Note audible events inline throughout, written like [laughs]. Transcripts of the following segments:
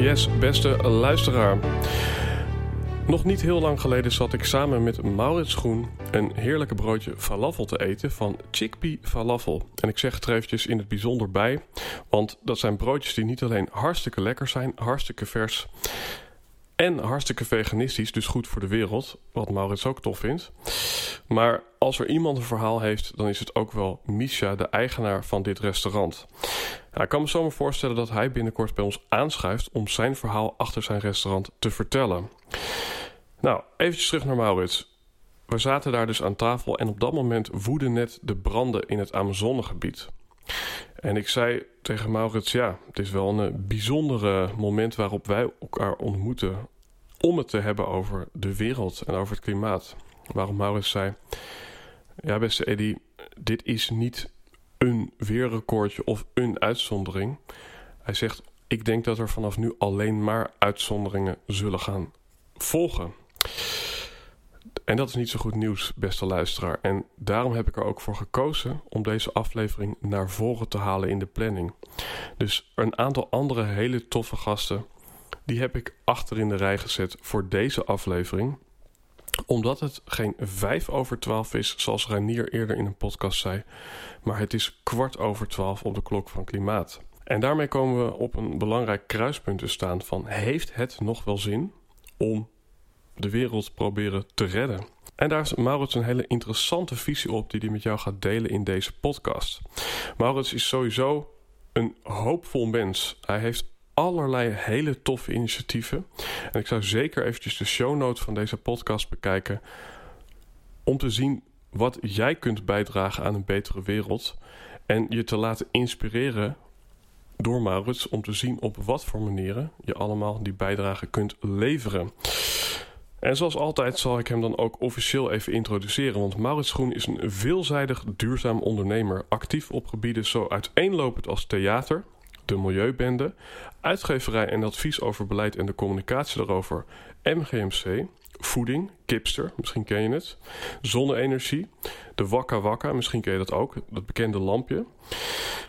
Yes, beste luisteraar. Nog niet heel lang geleden zat ik samen met Maurits Groen een heerlijke broodje falafel te eten van Chickpea Falafel. En ik zeg het er in het bijzonder bij, want dat zijn broodjes die niet alleen hartstikke lekker zijn, hartstikke vers en hartstikke veganistisch, dus goed voor de wereld, wat Maurits ook tof vindt. Maar als er iemand een verhaal heeft, dan is het ook wel Misha, de eigenaar van dit restaurant. Ik kan me zomaar voorstellen dat hij binnenkort bij ons aanschuift om zijn verhaal achter zijn restaurant te vertellen. Nou, eventjes terug naar Maurits. We zaten daar dus aan tafel en op dat moment woedden net de branden in het Amazonegebied. En ik zei tegen Maurits, ja, het is wel een eh, bijzondere moment waarop wij elkaar ontmoeten om het te hebben over de wereld en over het klimaat. Waarom Maurits zei, ja beste Eddy, dit is niet een weerrecordje of een uitzondering. Hij zegt, ik denk dat er vanaf nu alleen maar uitzonderingen zullen gaan volgen. En dat is niet zo goed nieuws, beste luisteraar. En daarom heb ik er ook voor gekozen om deze aflevering naar voren te halen in de planning. Dus een aantal andere hele toffe gasten, die heb ik achter in de rij gezet voor deze aflevering omdat het geen vijf over twaalf is, zoals Ranier eerder in een podcast zei, maar het is kwart over twaalf op de klok van klimaat. En daarmee komen we op een belangrijk kruispunt te staan van heeft het nog wel zin om de wereld proberen te redden? En daar is Maurits een hele interessante visie op die hij met jou gaat delen in deze podcast. Maurits is sowieso een hoopvol mens. Hij heeft allerlei hele toffe initiatieven. En ik zou zeker eventjes de show notes van deze podcast bekijken. Om te zien wat jij kunt bijdragen aan een betere wereld. En je te laten inspireren door Maurits om te zien op wat voor manieren je allemaal die bijdrage kunt leveren. En zoals altijd zal ik hem dan ook officieel even introduceren, want Maurits Groen is een veelzijdig duurzaam ondernemer, actief op gebieden zo uiteenlopend als theater, de Milieubende, uitgeverij en advies over beleid en de communicatie daarover, MGMC, voeding, Kipster, misschien ken je het, zonne-energie, de Wakka Wakka, misschien ken je dat ook, dat bekende lampje.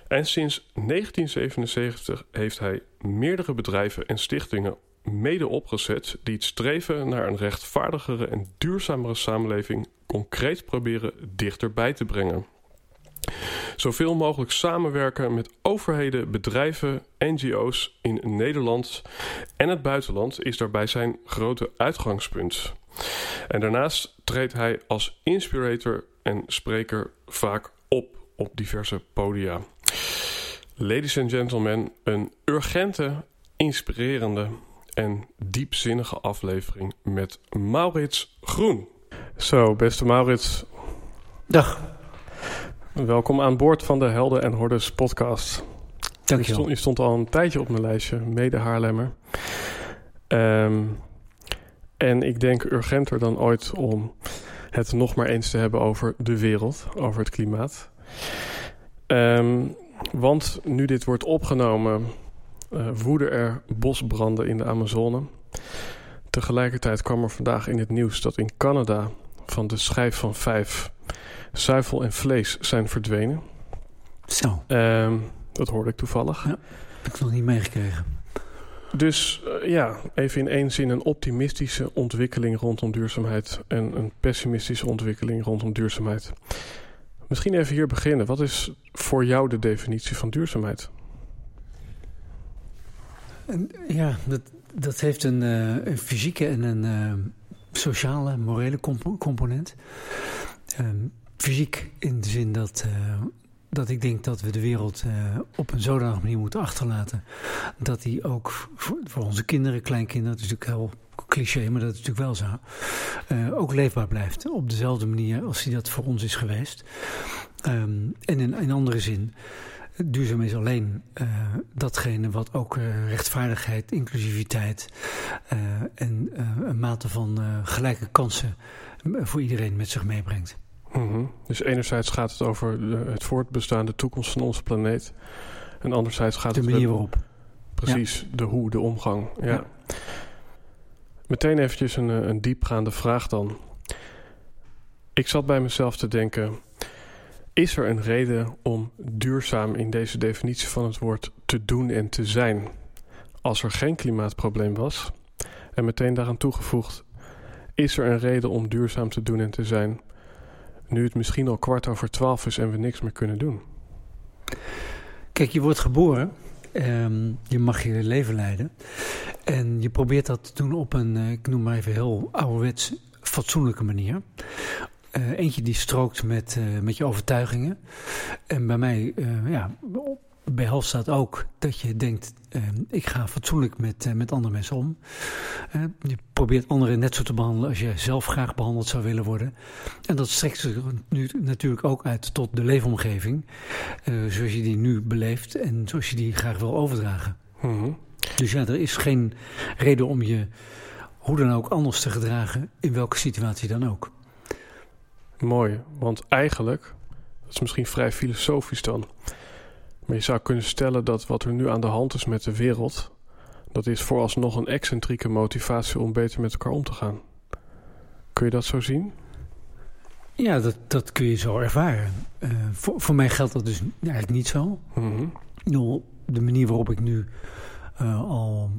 En sinds 1977 heeft hij meerdere bedrijven en stichtingen mede opgezet die het streven naar een rechtvaardigere en duurzamere samenleving concreet proberen dichterbij te brengen. Zoveel mogelijk samenwerken met overheden, bedrijven, NGO's in Nederland en het buitenland is daarbij zijn grote uitgangspunt. En daarnaast treedt hij als inspirator en spreker vaak op op diverse podia. Ladies and gentlemen, een urgente, inspirerende en diepzinnige aflevering met Maurits Groen. Zo, beste Maurits. Dag. Welkom aan boord van de Helden en Hordes podcast. Dank je, stond, je stond al een tijdje op mijn lijstje, mede Haarlemmer. Ehm, en ik denk urgenter dan ooit om het nog maar eens te hebben over de wereld, over het klimaat. Ehm, want nu dit wordt opgenomen, uh, woeden er bosbranden in de Amazone. Tegelijkertijd kwam er vandaag in het nieuws dat in Canada van de schijf van vijf zuivel en vlees zijn verdwenen. Zo. Um, dat hoorde ik toevallig. Ja, heb ik nog niet meegekregen. Dus uh, ja, even in één zin een optimistische ontwikkeling rondom duurzaamheid en een pessimistische ontwikkeling rondom duurzaamheid. Misschien even hier beginnen. Wat is voor jou de definitie van duurzaamheid? Ja, dat, dat heeft een, eh, een fysieke en een eh, sociale, morele compo- component. Ehm, fysiek in de zin dat, eh, dat ik denk dat we de wereld eh, op een zodanige manier moeten achterlaten. Dat die ook voor, onze kinderen, kleinkinderen, dat is natuurlijk heel cliché, maar dat is natuurlijk wel zo. eh, ook leefbaar blijft. Op dezelfde manier als die dat voor ons is geweest. Ehm, en in een andere zin. Duurzaam is alleen eh, datgene wat ook eh, rechtvaardigheid, inclusiviteit eh, en een mate van gelijke kansen voor iedereen met zich meebrengt. Mhm. Dus enerzijds gaat het over de, het voortbestaan, de toekomst van onze planeet. En anderzijds gaat De het manier weer- waarop. precies de hoe, de omgang. Ja. Ja. Meteen eventjes een, eh, een diepgaande vraag dan. Ik zat bij mezelf te denken... Is er een reden om duurzaam in deze definitie van het woord te doen en te zijn? Als er geen klimaatprobleem was... En meteen daaraan toegevoegd... Is er een reden om duurzaam te doen en te zijn... Nu het misschien al kwart over twaalf is en we niks meer kunnen doen? Kijk, je wordt geboren. ehm, je mag je leven leiden. En je probeert dat te doen op een, eh, ik noem maar even heel ouderwets, fatsoenlijke manier. Eh, eentje die strookt met, eh, met je overtuigingen. En bij mij, ja, bij staat ook dat je denkt, eh, ik ga fatsoenlijk met, eh, met andere mensen om. Eh, je probeert anderen net zo te behandelen als je zelf graag behandeld zou willen worden. En dat strekt zich nu natuurlijk ook uit tot de leefomgeving. eh, zoals je die nu beleeft en zoals je die graag wil overdragen. Mhm. Dus ja, er is geen reden om je hoe dan ook anders te gedragen, in welke situatie dan ook. Mooi, want eigenlijk, dat is misschien vrij filosofisch dan, maar je zou kunnen stellen dat wat er nu aan de hand is met de wereld, dat is vooralsnog een excentrieke motivatie om beter met elkaar om te gaan. Kun je dat zo zien? Ja, dat, dat kun je zo ervaren. Eh, voor, voor mij geldt dat dus eigenlijk niet zo. Ik bedoel, de manier waarop ik nu eh, al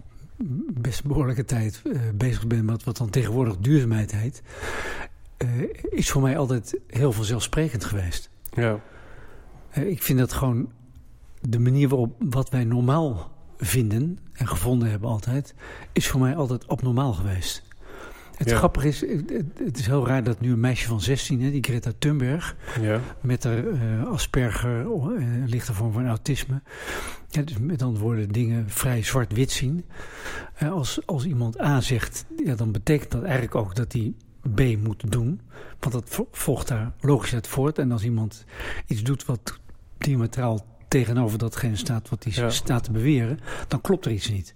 best behoorlijke tijd eh, bezig ben met wat dan tegenwoordig duurzaamheid heet, is voor mij altijd heel vanzelfsprekend geweest. Ja, ik vind dat gewoon de manier waarop wat wij normaal vinden en gevonden hebben altijd, is voor mij altijd abnormaal geweest. Het Ja. grappige is, het, is heel raar dat nu een meisje van 16, hè, die Greta Thunberg, ja, met haar eh, Asperger, een lichte vorm van autisme. Ja, dus met andere woorden, dingen vrij zwart-wit zien. Eh, als, als iemand A zegt, ja, dan betekent dat eigenlijk ook dat hij B moet doen. Want dat vo- volgt daar logisch uit voort. En als iemand iets doet wat diametraal tegenover datgene staat wat hij Ja. staat te beweren, dan klopt er iets niet.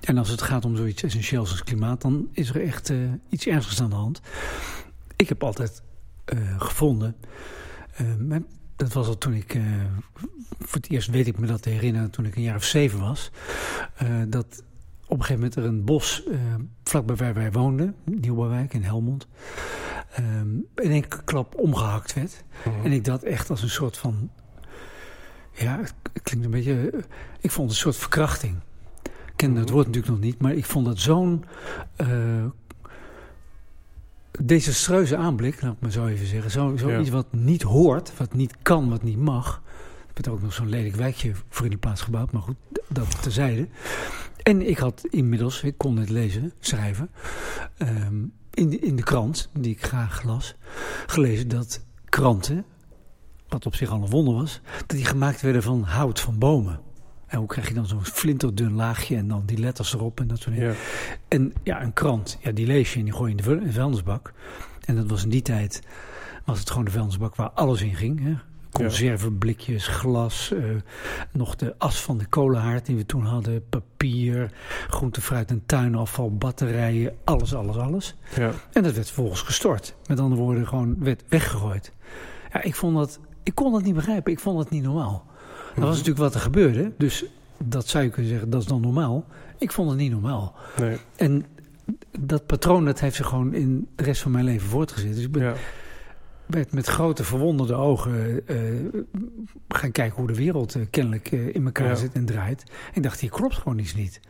En als het gaat om zoiets essentieels als klimaat, dan is er echt eh, iets ernstigs aan de hand. Ik heb altijd eh, gevonden, maar dat was al toen ik, voor het eerst weet ik me dat te herinneren, toen ik een jaar of zeven was, dat op een gegeven moment er een bos vlakbij waar wij woonden, Nieuwbouwwijk in Helmond, in één klap omgehakt werd. Mhm. En ik dat echt als een soort van. Ja, het klinkt een beetje. eh, Ik vond het een soort verkrachting. Ik kende het woord natuurlijk nog niet, maar ik vond het zo'n. eh desastreuze aanblik, laat ik maar zo even zeggen. Zo, zoiets Ja. wat niet hoort, wat niet kan, wat niet mag. Ik heb ook nog zo'n lelijk wijkje voor in die plaats gebouwd, maar goed, dat terzijde. En ik had inmiddels, ik kon het lezen, schrijven, ehm, in, de, in de krant, die ik graag las, gelezen dat kranten, wat op zich al een wonder was, dat die gemaakt werden van hout van bomen. En hoe krijg je dan zo'n flinterdun laagje en dan die letters erop en dat soort dingen. ja, En ja, een krant, ja, die lees je en die gooi je in de vuilnisbak. En dat was in die tijd, was het gewoon de vuilnisbak waar alles in ging. Hè? Conserveblikjes, glas, eh, nog de as van de kolenhaard die we toen hadden, papier, groente, fruit en tuinafval, batterijen, alles, alles, alles. ja, En dat werd vervolgens gestort. Met andere woorden, gewoon werd weggegooid. Ja, ik vond dat, ik kon dat niet begrijpen. Ik vond dat niet normaal. Dat was natuurlijk wat er gebeurde. Dus dat zou je kunnen zeggen, dat is dan normaal. Ik vond het niet normaal. nee, En dat patroon, dat heeft zich gewoon in de rest van mijn leven voortgezet. Dus ik ben ja, werd met grote verwonderde ogen eh, gaan kijken hoe de wereld eh, kennelijk eh, in elkaar Ja. zit en draait. En ik dacht, hier klopt gewoon iets niet.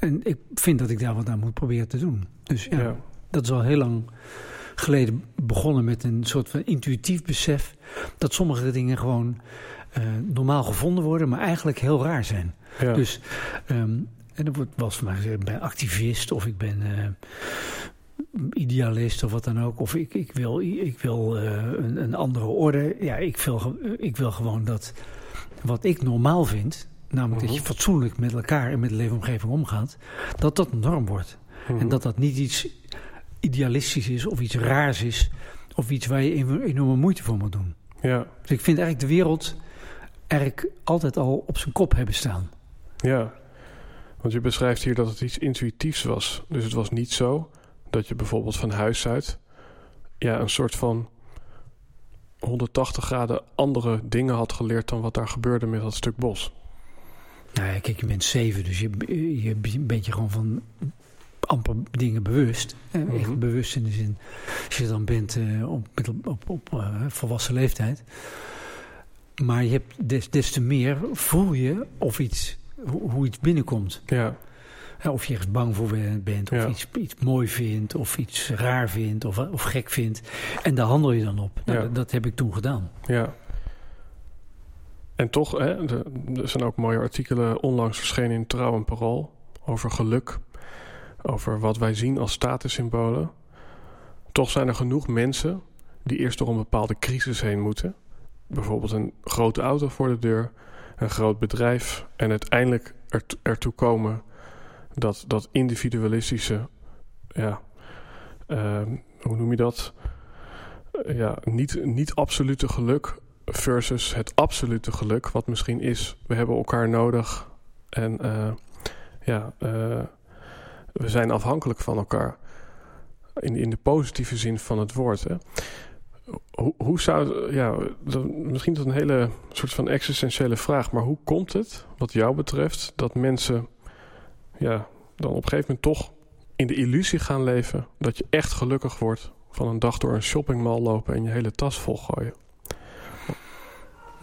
En ik vind dat ik daar wat aan moet proberen te doen. Dus ja, ja, dat is al heel lang geleden begonnen met een soort van intuïtief besef dat sommige dingen gewoon eh, normaal gevonden worden, maar eigenlijk heel raar zijn. ja. Dus ehm, En er wordt mij gezegd, ik ben activist of ik ben idealist of wat dan ook. Of ik, ik wil, ik wil een, een, andere orde. Ja, ik wil, ik wil gewoon dat wat ik normaal vind, namelijk dat je mhm. fatsoenlijk met elkaar en met de leefomgeving omgaat, dat dat een norm wordt. En mhm. dat dat niet iets idealistisch is of iets raars is of iets waar je enorme moeite voor moet doen. Ja. Dus ik vind eigenlijk de wereld eigenlijk altijd al op zijn kop hebben staan. Ja, want je beschrijft hier dat het iets intuïtiefs was. Dus het was niet zo dat je bijvoorbeeld van huis uit ja, een soort van 180 graden andere dingen had geleerd dan wat daar gebeurde met dat stuk bos. Nou ja, kijk, je bent zeven, dus je, je bent je gewoon van amper dingen bewust. Eh, echt bewust in de zin, als je dan bent uh, op, op, op uh, volwassen leeftijd. Maar je hebt des, des te meer voel je of iets, hoe, hoe iets binnenkomt. Ja. of je ergens bang voor bent, of iets, iets mooi vindt, of iets raar vindt, of, of gek vindt. En daar handel je dan op. Nou, dat, dat, heb ik toen gedaan. Ja. En toch, hè, er zijn ook mooie artikelen onlangs verschenen in Trouw en Parool over geluk over wat wij zien als statussymbolen. Toch zijn er genoeg mensen die eerst door een bepaalde crisis heen moeten. Bijvoorbeeld een grote auto voor de deur, een groot bedrijf en uiteindelijk er, ertoe komen dat dat individualistische, ja, ehm, hoe noem je dat? ja, niet, niet absolute geluk versus het absolute geluk, wat misschien is, we hebben elkaar nodig en uh, ja, uh, we zijn afhankelijk van elkaar. In, in de positieve zin van het woord. Hè? Hoe, hoe zou, ja, misschien is dat een hele soort van existentiële vraag, maar hoe komt het, wat jou betreft, dat mensen ja, dan op een gegeven moment toch in de illusie gaan leven dat je echt gelukkig wordt van een dag door een shoppingmall lopen en je hele tas volgooien?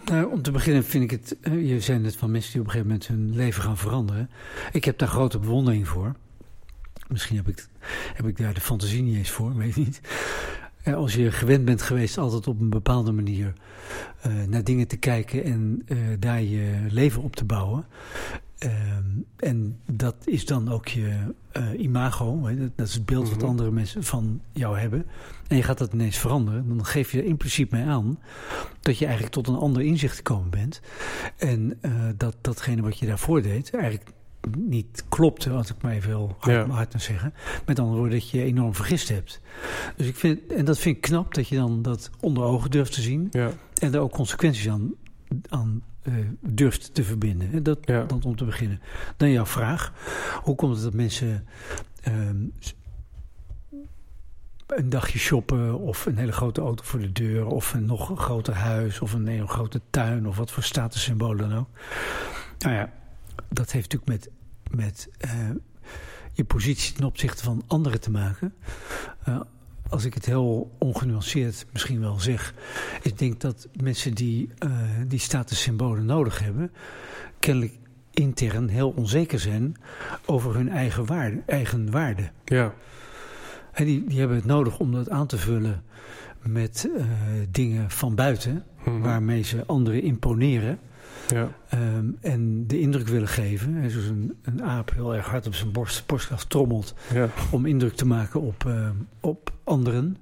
Nou, om te beginnen vind ik het, je zei net van mensen die op een gegeven moment hun leven gaan veranderen. Ik heb daar grote bewondering voor. Misschien heb ik, heb ik daar de fantasie niet eens voor, [laughs] weet ik niet. Als je gewend bent geweest altijd op een bepaalde manier uh, naar dingen te kijken en uh, daar je leven op te bouwen. Uh, en dat is dan ook je imago, dat is het beeld wat mhm. andere mensen van jou hebben. En je gaat dat ineens veranderen, dan geef je er impliciet mee aan dat je eigenlijk tot een ander inzicht gekomen bent. En dat datgene wat je daarvoor deed eigenlijk niet klopte, als ik maar even heel hard, ja. hard zeggen. Met andere woorden, dat je enorm vergist hebt. Dus ik vind, en dat vind ik knap, dat je dan dat onder ogen durft te zien. Ja. En daar ook consequenties aan, aan uh, durft te verbinden. Dat, ja. dat om te beginnen. Dan jouw vraag. Hoe komt het dat mensen... Ehm, een dagje shoppen of een hele grote auto voor de deur of een nog groter huis of een hele grote tuin of wat voor statussymbolen dan ook. Nou ja, dat heeft natuurlijk met met uh, je positie ten opzichte van anderen te maken. Uh, als ik het heel ongenuanceerd misschien wel zeg, ik denk dat mensen die uh, die statussymbolen nodig hebben, kennelijk intern heel onzeker zijn over hun eigen waarde. Eigen waarde. Ja. En die, die hebben het nodig om dat aan te vullen met uh, dingen van buiten, mm -hmm. waarmee ze anderen imponeren. Ja. Um, en de indruk willen geven. Zoals een, een aap heel erg hard op zijn borst, borstkracht trommelt. Ja. Om indruk te maken op, uh, op anderen.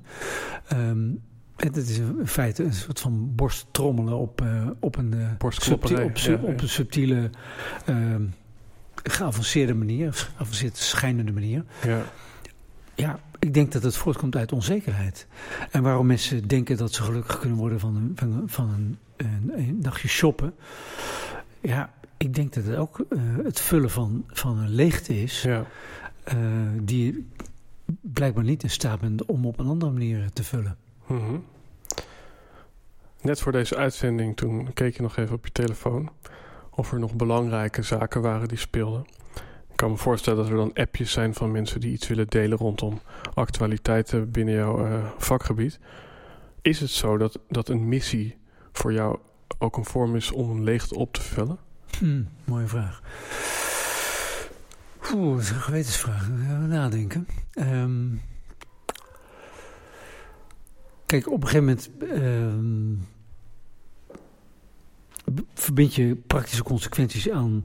Um, en het is in feite een soort van borsttrommelen op, uh, op een, uh, subtiele, op, ja, op, een subtiele, geavanceerde manier. Geavanceerde, schijnende manier. Ja. Ja, ik denk dat het voortkomt uit onzekerheid. En waarom mensen denken dat ze gelukkig kunnen worden van een, van, van een, een, een dagje shoppen. Ja, ik denk dat het ook uh, het vullen van, van een leegte is. Ja. Uh, die blijkbaar niet in staat bent om op een andere manier te vullen. Mm -hmm. Net voor deze uitzending, toen keek je nog even op je telefoon of er nog belangrijke zaken waren die speelden. Ik kan me voorstellen dat er dan appjes zijn van mensen die iets willen delen rondom actualiteiten binnen jouw uh, vakgebied. Is het zo dat, dat een missie voor jou ook een vorm is om een leegte op te vullen? Hmm, mooie vraag. Oeh, dat is een gewetensvraag. Nadenken. Um, kijk, op een gegeven moment um, verbind je praktische consequenties aan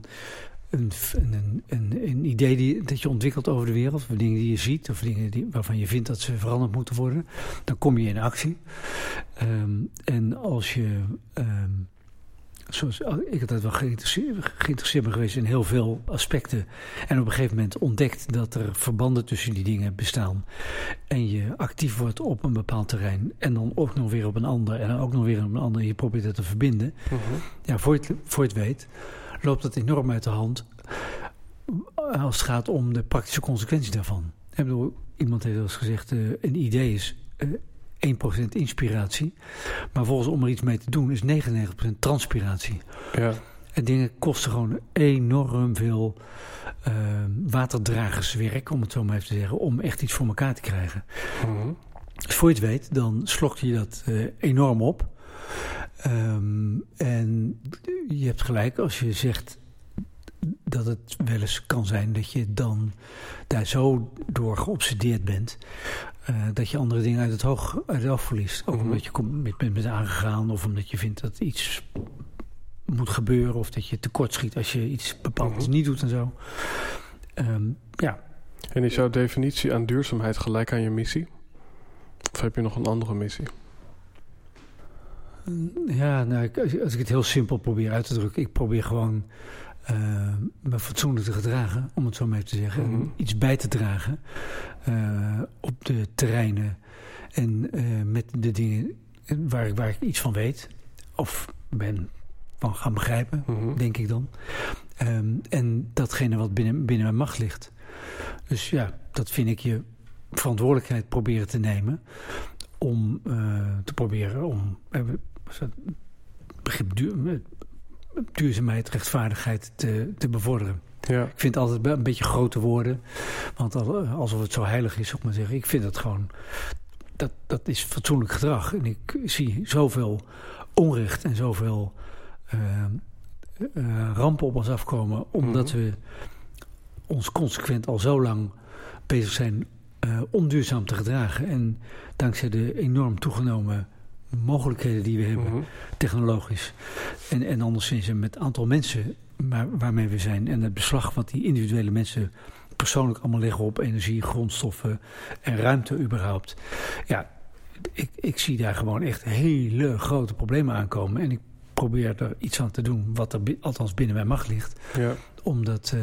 een, een, een, een idee die, dat je ontwikkelt over de wereld, of dingen die je ziet, of dingen die, waarvan je vindt dat ze veranderd moeten worden, dan kom je in actie. Ehm, en als je, ehm, zoals ik altijd wel geïnteresseerd, ben geweest in heel veel aspecten, en op een gegeven moment ontdekt dat er verbanden tussen die dingen bestaan, en je actief wordt op een bepaald terrein, en dan ook nog weer op een ander, en dan ook nog weer op een ander, en je probeert het te verbinden, Mhm. ja, voor je, het, voor je het weet, loopt dat enorm uit de hand als het gaat om de praktische consequenties daarvan. Ik bedoel, iemand heeft wel eens gezegd, eh, een idee is eh 1% inspiratie, maar volgens om er iets mee te doen is 99% transpiratie. Ja. En dingen kosten gewoon enorm veel eh, waterdragerswerk, om het zo maar even te zeggen, om echt iets voor elkaar te krijgen. Mhm. Dus voor je het weet, dan slokt je dat eh, enorm op. Ehm, en je hebt gelijk als je zegt dat het wel eens kan zijn dat je dan daar zo door geobsedeerd bent. eh, dat je andere dingen uit het, hoog, uit het oog verliest. Ook Mhm. omdat je met bent, aangegaan of omdat je vindt dat iets moet gebeuren. Of dat je tekort schiet als je iets bepaalds Mhm. niet doet en zo. Ehm, ja, En is jouw definitie aan duurzaamheid gelijk aan je missie? Of heb je nog een andere missie? Ja, nou, als ik het heel simpel probeer uit te drukken, ik probeer gewoon eh, me fatsoenlijk te gedragen, om het zo maar even te zeggen. En Mhm. Iets bij te dragen eh, op de terreinen en eh, met de dingen waar, ik- waar ik iets van weet of ben van gaan begrijpen, Mhm. denk ik dan. Ehm, en datgene wat binnen, binnen mijn macht ligt. Dus ja, dat vind ik je verantwoordelijkheid proberen te nemen. Om eh, te proberen om eh, dat? begrip duur, duurzaamheid, rechtvaardigheid te, te bevorderen. Ja. Ik vind het altijd een beetje grote woorden. Want al- alsof het zo heilig is, zou ik maar zeggen. Ik vind dat gewoon. Dat, dat is fatsoenlijk gedrag. En ik zie zoveel onrecht en zoveel eh, rampen op ons afkomen. Omdat Mhm. we ons consequent al zo lang bezig zijn eh, onduurzaam te gedragen. En dankzij de enorm toegenomen mogelijkheden die we hebben Mhm. technologisch. En, en anderszins en met het aantal mensen waar, waarmee we zijn. En het beslag wat die individuele mensen persoonlijk allemaal leggen op energie, grondstoffen en ruimte überhaupt. Ja, ik, ik zie daar gewoon echt hele grote problemen aankomen. En ik probeer er iets aan te doen wat er althans binnen mijn macht ligt. Ja. Om dat, eh,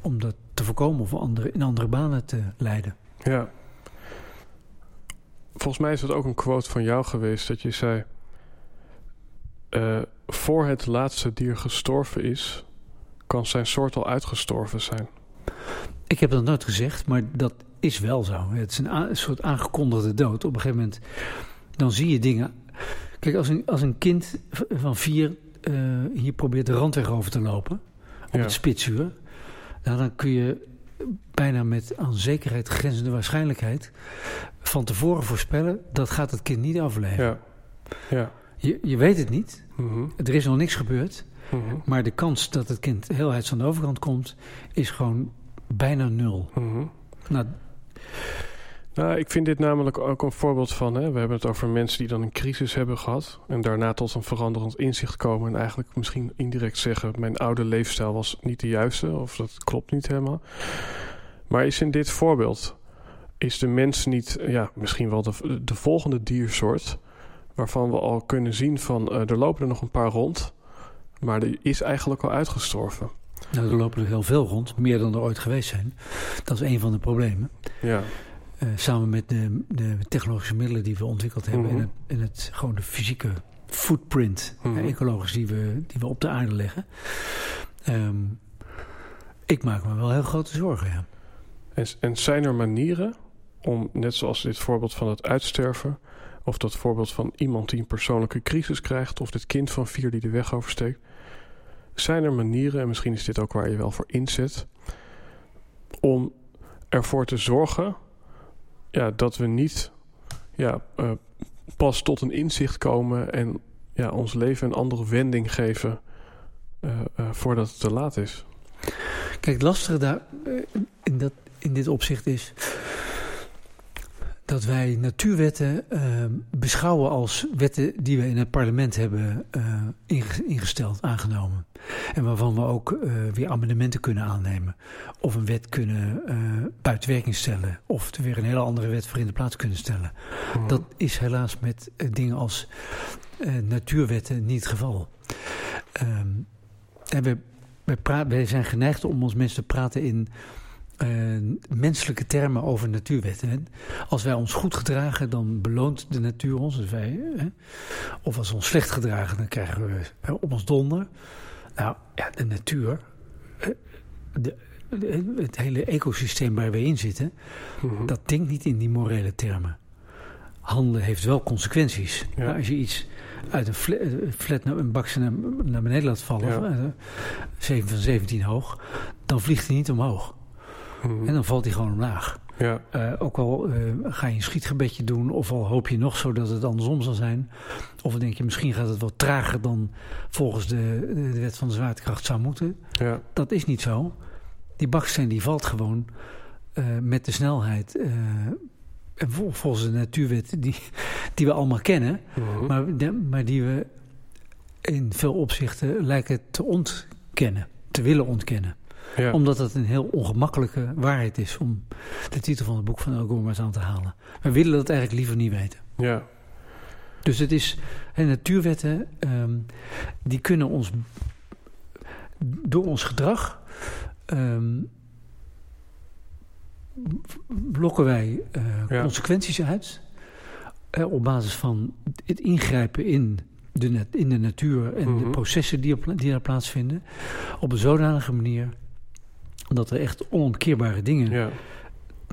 om dat te voorkomen of andere, in andere banen te leiden. Ja. Volgens mij is het ook een quote van jou geweest dat je zei: eh, Voor het laatste dier gestorven is, kan zijn soort al uitgestorven zijn. Ik heb dat nooit gezegd, maar dat is wel zo. Het is een, soort aangekondigde dood. Op een gegeven moment, dan zie je dingen. Kijk, als een, als een kind van vier eh, hier probeert de randweg over te lopen, op Ja. het spitsuur, nou, dan kun je bijna met aan zekerheid grenzende waarschijnlijkheid van tevoren voorspellen, dat gaat het kind niet overleven. Ja. Ja. Je, je weet het niet, Mhm. er is nog niks gebeurd, Mhm. maar de kans dat het kind heel uit aan de overkant komt, is gewoon bijna nul. Mhm. Nou, Nou, ik vind dit namelijk ook een voorbeeld van. Hè, we hebben het over mensen die dan een crisis hebben gehad. En daarna tot een veranderend inzicht komen. En eigenlijk misschien indirect zeggen: Mijn oude leefstijl was niet de juiste. Of dat klopt niet helemaal. Maar is in dit voorbeeld. Is de mens niet. Ja, misschien wel de, de volgende diersoort. Waarvan we al kunnen zien van. eh, er lopen er nog een paar rond. Maar die is eigenlijk al uitgestorven. Nou, er lopen er heel veel rond, meer dan er ooit geweest zijn. Dat is een van de problemen. Ja. Eh, samen met de, de technologische middelen die we ontwikkeld hebben Mhm. en, het, en het, gewoon de fysieke footprint, Mhm. eh, ecologisch, die we, die we op de aarde leggen. Ehm, ik maak me wel heel grote zorgen, ja. En, en zijn er manieren om, net zoals dit voorbeeld van het uitsterven, of dat voorbeeld van iemand die een persoonlijke crisis krijgt, of dit kind van vier die de weg oversteekt, zijn er manieren, en misschien is dit ook waar je wel voor inzet, om ervoor te zorgen ja, dat we niet ja, eh, pas tot een inzicht komen en ja, ons leven een andere wending geven eh, eh, voordat het te laat is. Kijk, het lastige daar in, dat, in dit opzicht is... dat wij natuurwetten uh, beschouwen als wetten die we in het parlement hebben uh, ingesteld, aangenomen. En waarvan we ook uh, weer amendementen kunnen aannemen. Of een wet kunnen buiten werking stellen. Of er weer een hele andere wet voor in de plaats kunnen stellen. Mm. Dat is helaas met dingen als natuurwetten niet het geval. Um, en we, we, we zijn geneigd om ons mensen te praten in uh, menselijke termen over natuurwetten. Als wij ons goed gedragen, dan beloont de natuur ons. Dus wij, hè? Of als we ons slecht gedragen, dan krijgen we hè, op ons donder. Nou ja, de natuur, de, het hele ecosysteem waar we in zitten, mm dat denkt niet in die morele termen. Handelen heeft wel consequenties. Ja. als je iets uit een flat, flat een bakje naar, naar beneden laat vallen, ja. 7 van 17 hoog, dan vliegt hij niet omhoog. En dan valt hij gewoon omlaag. Ja. Uh, ook al uh, ga je een schietgebedje doen, of al hoop je nog zo dat het andersom zal zijn. Of denk je misschien gaat het wat trager dan volgens de, de wet van de zwaartekracht zou moeten. Ja. Dat is niet zo. Die baksteen die valt gewoon uh, met de snelheid. en vol, volgens de natuurwet die, die we allemaal kennen, mm maar, de, maar die we in veel opzichten lijken te ontkennen, te willen ontkennen. Ja. Omdat het een heel ongemakkelijke waarheid is om de titel van het boek van El Gore aan te halen. We willen dat eigenlijk liever niet weten. Ja. Dus het is, en natuurwetten, um, die kunnen ons door ons gedrag um, blokken wij uh, ja. consequenties uit. Uh, op basis van het ingrijpen in de, in de natuur en mm -hmm. de processen die, op, die daar plaatsvinden. Op een zodanige manier dat er echt onomkeerbare dingen ja.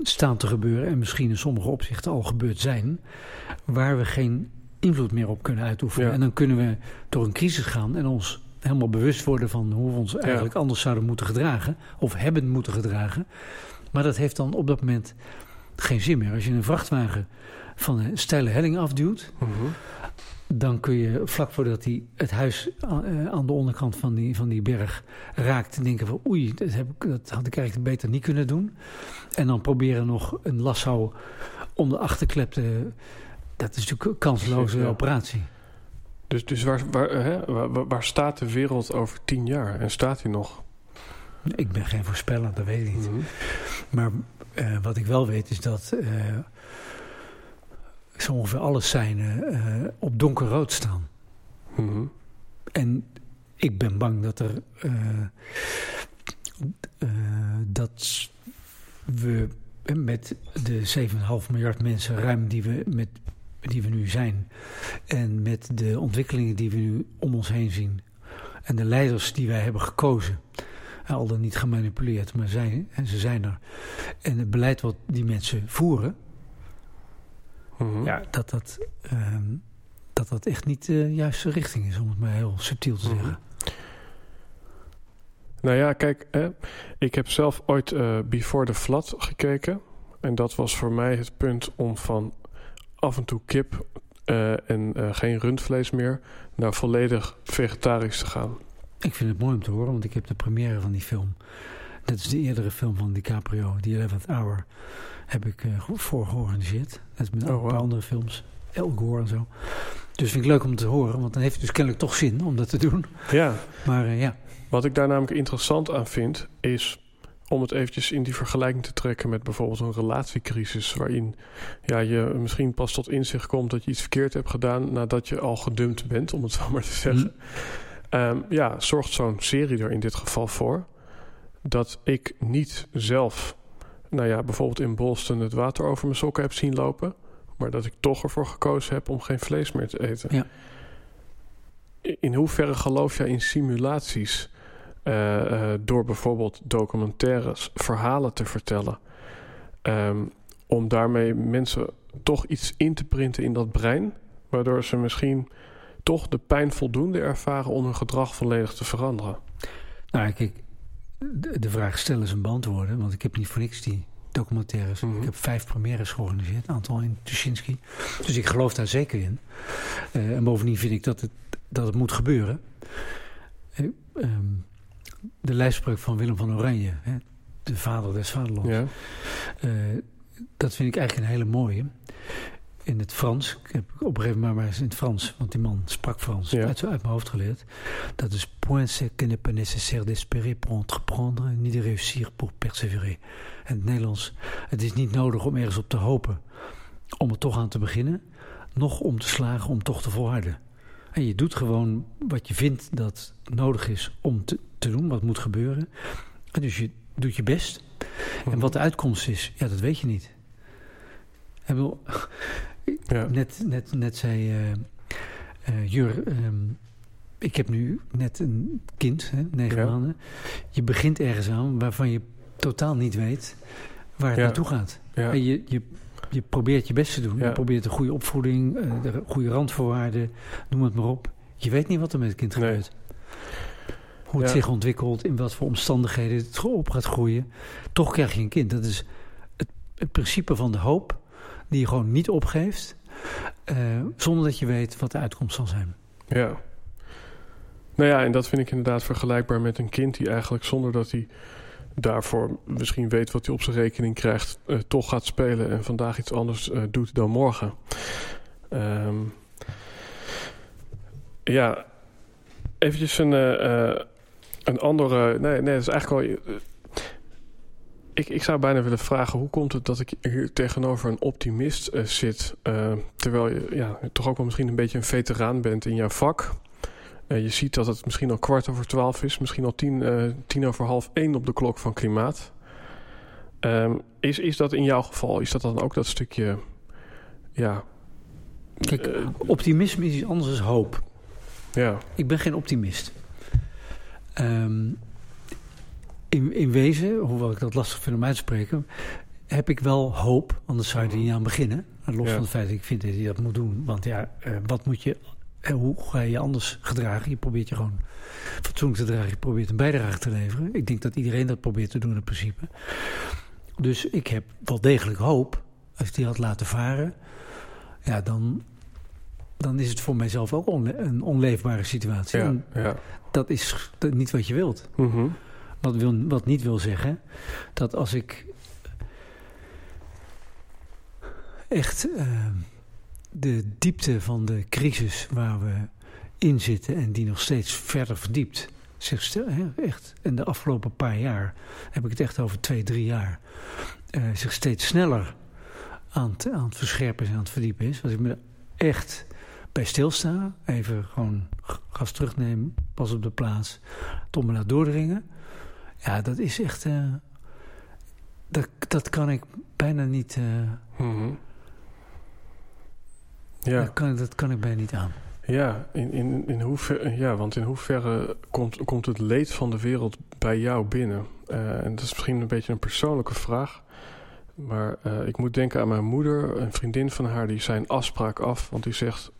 staan te gebeuren. En misschien in sommige opzichten al gebeurd zijn. Waar we geen invloed meer op kunnen uitoefenen. En dan kunnen we door een crisis gaan en ons helemaal bewust worden van hoe we ons eigenlijk anders zouden moeten gedragen. Of hebben moeten gedragen. Maar dat heeft dan op dat moment geen zin meer. Als je een vrachtwagen van een steile helling afduwt. Mhm dan kun je vlak voordat hij het huis eh, aan de onderkant van die, van die berg raakt... denken van oei, dat, heb ik, dat had ik eigenlijk beter niet kunnen doen. En dan proberen nog een lasso om de achterklep te... Dat is natuurlijk een kansloze operatie. Dus, dus waar, waar, hè, waar, waar, staat de wereld over tien jaar? En staat hij nog? Ik ben geen voorspeller, dat weet ik niet. Mhm. Maar uh, wat ik wel weet is dat... Uh, zo ongeveer alles zijn uh, op donkerrood staan. Mm En ik ben bang dat er uh, uh, dat we met de 7,5 miljard mensen ruim die we, met, die we nu zijn en met de ontwikkelingen die we nu om ons heen zien en de leiders die wij hebben gekozen, al dan niet gemanipuleerd, maar zij, en ze zijn er. En het beleid wat die mensen voeren, Mhm. Ja, dat dat, um, dat dat echt niet de juiste richting is, om het maar heel subtiel te mhm. zeggen. Nou ja, kijk, hè, ik heb zelf ooit uh, Before the Flood gekeken. En dat was voor mij het punt om van af en toe kip uh, en uh, geen rundvlees meer naar volledig vegetarisch te gaan. Ik vind het mooi om te horen, want ik heb de première van die film. Dat is de eerdere film van DiCaprio, The 11th Hour heb ik uh, voor georganiseerd. Is met oh, een paar andere films. El Gore en zo. Dus vind ik leuk om te horen, want dan heeft het dus kennelijk toch zin om dat te doen. Ja. Maar uh, ja. Wat ik daar namelijk interessant aan vind, is om het eventjes in die vergelijking te trekken met bijvoorbeeld een relatiecrisis, waarin ja, je misschien pas tot inzicht komt dat je iets verkeerd hebt gedaan nadat je al gedumpt bent, om het zo maar te zeggen. Mm. Um, ja, zorgt zo'n serie er in dit geval voor dat ik niet zelf nou ja, bijvoorbeeld in Boston het water over mijn sokken heb zien lopen. Maar dat ik toch ervoor gekozen heb om geen vlees meer te eten. Ja. In hoeverre geloof jij in simulaties? Uh, uh, door bijvoorbeeld documentaires, verhalen te vertellen. Um, om daarmee mensen toch iets in te printen in dat brein. Waardoor ze misschien toch de pijn voldoende ervaren om hun gedrag volledig te veranderen. Nou, kijk, de, vraag stellen is een beantwoorden. Want ik heb niet voor niks die documentaires. Mhm. Ik heb vijf premières georganiseerd, een aantal in Tuschinski. Dus ik geloof daar zeker in. Uh, en bovendien vind ik dat het, dat het moet gebeuren. Uh, um, de lijfspreuk van Willem van Oranje, hè, de vader des vaderlands. Ja. Uh, dat vind ik eigenlijk een hele mooie. In het Frans, ik heb op een gegeven moment maar eens in het Frans, want die man sprak Frans, Ja. uit, uit mijn hoofd geleerd. Dat is point c'est que n'est pas nécessaire d'espérer pour entreprendre, ni de réussir pour persévérer. En het Nederlands, het is niet nodig om ergens op te hopen om er toch aan te beginnen, nog om te slagen om toch te volharden. En je doet gewoon wat je vindt dat nodig is om te, te doen, wat moet gebeuren. En dus je doet je best. En wat de uitkomst is, ja, dat weet je niet. Ik bedoel, Ja. net, net, net zei eh, eh, Jur, ehm, ik heb nu net een kind, hè, negen Ja. maanden. Je begint ergens aan waarvan je totaal niet weet waar het Ja. naartoe gaat. En je, je, je probeert je best te doen. Ja. Je probeert een goede opvoeding, eh, de goede randvoorwaarden, noem het maar op. Je weet niet wat er met het kind Nee. gebeurt. Hoe het Ja. zich ontwikkelt, in wat voor omstandigheden het op gaat groeien. Toch krijg je een kind. Dat is het, het principe van de hoop, die je gewoon niet opgeeft, eh, zonder dat je weet wat de uitkomst zal zijn. Ja. Nou ja, en dat vind ik inderdaad vergelijkbaar met een kind die eigenlijk zonder dat hij daarvoor misschien weet wat hij op zijn rekening krijgt, eh, toch gaat spelen en vandaag iets anders eh, doet dan morgen. Ehm, ja, eventjes een, een andere. Nee, nee, dat is eigenlijk wel. Ik, ik zou bijna willen vragen: hoe komt het dat ik hier tegenover een optimist eh, zit, eh, terwijl je ja, toch ook wel misschien een beetje een veteraan bent in jouw vak? Eh, je ziet dat het misschien al kwart over twaalf is, misschien al tien, tien over half één op de klok van klimaat. Ehm, is, is dat in jouw geval, is dat dan ook dat stukje, ja... Kijk, Optimisme is iets anders dan hoop. ja, Ik ben geen optimist. Ehm, in, in wezen, hoewel ik dat lastig vind om uit te spreken, heb ik wel hoop, anders zou je er niet aan beginnen. Los Ja. van het feit dat ik vind dat je dat moet doen. Want ja, eh, wat moet je, eh, hoe ga je je anders gedragen? Je probeert je gewoon fatsoenlijk te dragen. Je probeert een bijdrage te leveren. Ik denk dat iedereen dat probeert te doen in principe. Dus ik heb wel degelijk hoop. Als ik die had laten varen, ja, dan, dan is het voor mijzelf ook onle- een onleefbare situatie. ja, dat is niet wat je wilt. Mhm. Wat, wil, wat niet wil zeggen dat als ik echt eh, de diepte van de crisis waar we in zitten en die nog steeds verder verdiept, zich echt, en de afgelopen paar jaar, heb ik het echt over twee, drie jaar, eh, zich steeds sneller aan het, aan het verscherpen en aan het verdiepen is. Als ik me echt bij stilsta, even gewoon gas terugnemen, pas op de plaats, tot me laat doordringen. Ja, dat is echt. eh, dat, dat kan ik bijna niet. eh, Mhm. Ja. dat, kan, dat kan ik bijna niet aan. Ja, in, in, in hoeverre, ja, want in hoeverre komt, komt het leed van de wereld bij jou binnen? Eh, en dat is misschien een beetje een persoonlijke vraag. Maar ik moet denken aan mijn moeder, een vriendin van haar, die zijn afspraak af. Want die zegt,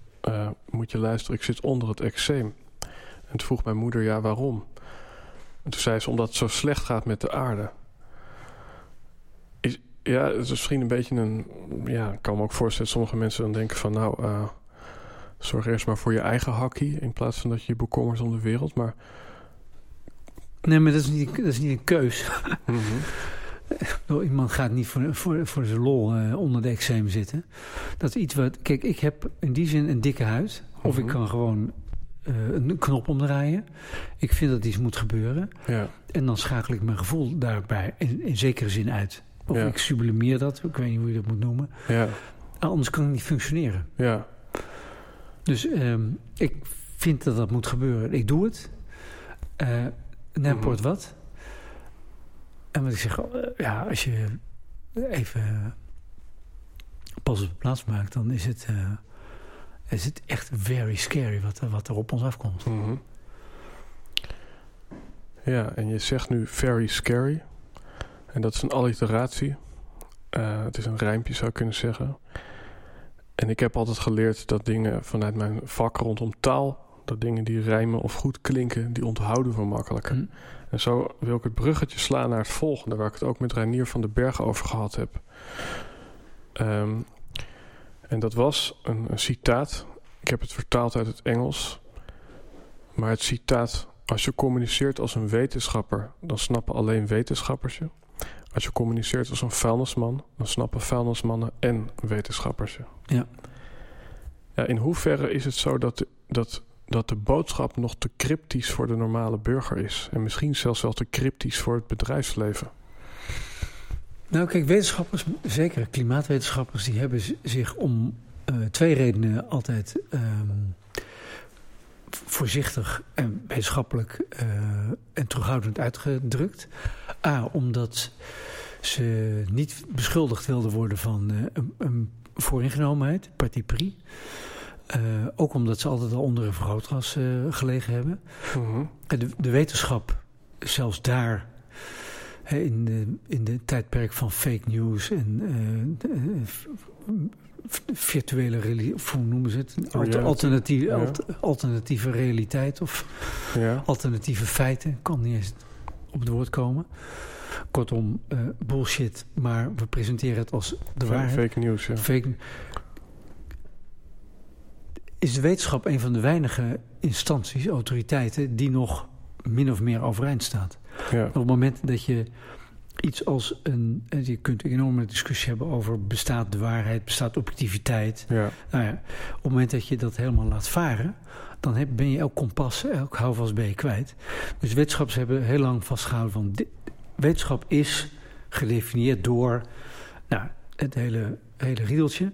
moet je luisteren, ik zit onder het eczeem. En toen vroeg mijn moeder, ja, waarom? En toen zei ze, omdat het zo slecht gaat met de aarde. Is, ja, het is misschien een beetje een... Ja, ik kan me ook voorstellen dat sommige mensen dan denken van... nou, eh, zorg eerst maar voor je eigen hakkie... in plaats van dat je je bekommert om de wereld. Maar Nee, maar dat is niet, dat is niet een keus. [laughs] mhm, bedoel, [laughs] Iemand gaat niet voor, voor, voor zijn lol eh, onder de eczeem zitten. Dat is iets wat. Kijk, ik heb in die zin een dikke huid. Of ik Mhm. kan gewoon eh, een knop omdraaien. Ik vind dat iets moet gebeuren. ja, En dan schakel ik mijn gevoel daarbij in, in zekere zin uit. Of Ja. ik sublimeer dat. Ik weet niet hoe je dat moet noemen. ja, Anders kan ik niet functioneren. ja, Dus ehm, ik vind dat dat moet gebeuren. Ik doe het. Eh Nemport Mhm. wat. En wat ik zeg, eh, ja, als je even pas op de plaats maakt, dan is het, is het echt very scary wat, er- wat er op ons afkomt. mhm. ja, en je zegt nu very scary. En dat is een alliteratie. Eh, het is een rijmpje, zou ik kunnen zeggen. En ik heb altijd geleerd dat dingen vanuit mijn vak rondom taal... dat dingen die rijmen of goed klinken, die onthouden we makkelijker. Hm. En zo wil ik het bruggetje slaan naar het volgende, waar ik het ook met Reinier van den Berg over gehad heb. Ehm, en dat was een, een citaat. Ik heb het vertaald uit het Engels. Maar het citaat: Als je communiceert als een wetenschapper, dan snappen alleen wetenschappers je. als je communiceert als een vuilnisman, dan snappen vuilnismannen en wetenschappers je. Ja. ja in hoeverre is het zo dat, dat, dat de boodschap nog te cryptisch voor de normale burger is? En misschien zelfs wel te cryptisch voor het bedrijfsleven? Nou, kijk, wetenschappers, zeker klimaatwetenschappers, die hebben zich om uh, twee redenen altijd um, voorzichtig en wetenschappelijk uh, en terughoudend uitgedrukt. A, omdat ze niet beschuldigd wilden worden van uh, een, een vooringenomenheid, parti pris. Ook omdat ze altijd al onder een vergrootglas gelegen hebben. Mm -hmm. de, de, wetenschap, zelfs daar, in, de, in de tijdperk van fake news en uh, virtuele, of hoe noemen ze het? Alter, alternatieve, ja. alternatieve realiteit of ja. alternatieve feiten. kan niet eens op het woord komen. Kortom, uh, bullshit, maar we presenteren het als de waarheid. Fake news, ja. Fake, is de wetenschap een van de weinige instanties, autoriteiten, die nog min of meer overeind staat. Ja. Op het moment dat je iets als een. Je kunt een enorme discussie hebben over bestaat de waarheid, bestaat objectiviteit. Ja. Nou ja, op het moment dat je dat helemaal laat varen, dan heb, ben je elk kompas, elk houvast ben je kwijt. Dus wetenschappers hebben heel lang vastgehouden van. Dit, wetenschap is gedefinieerd door nou, het hele, hele riedeltje.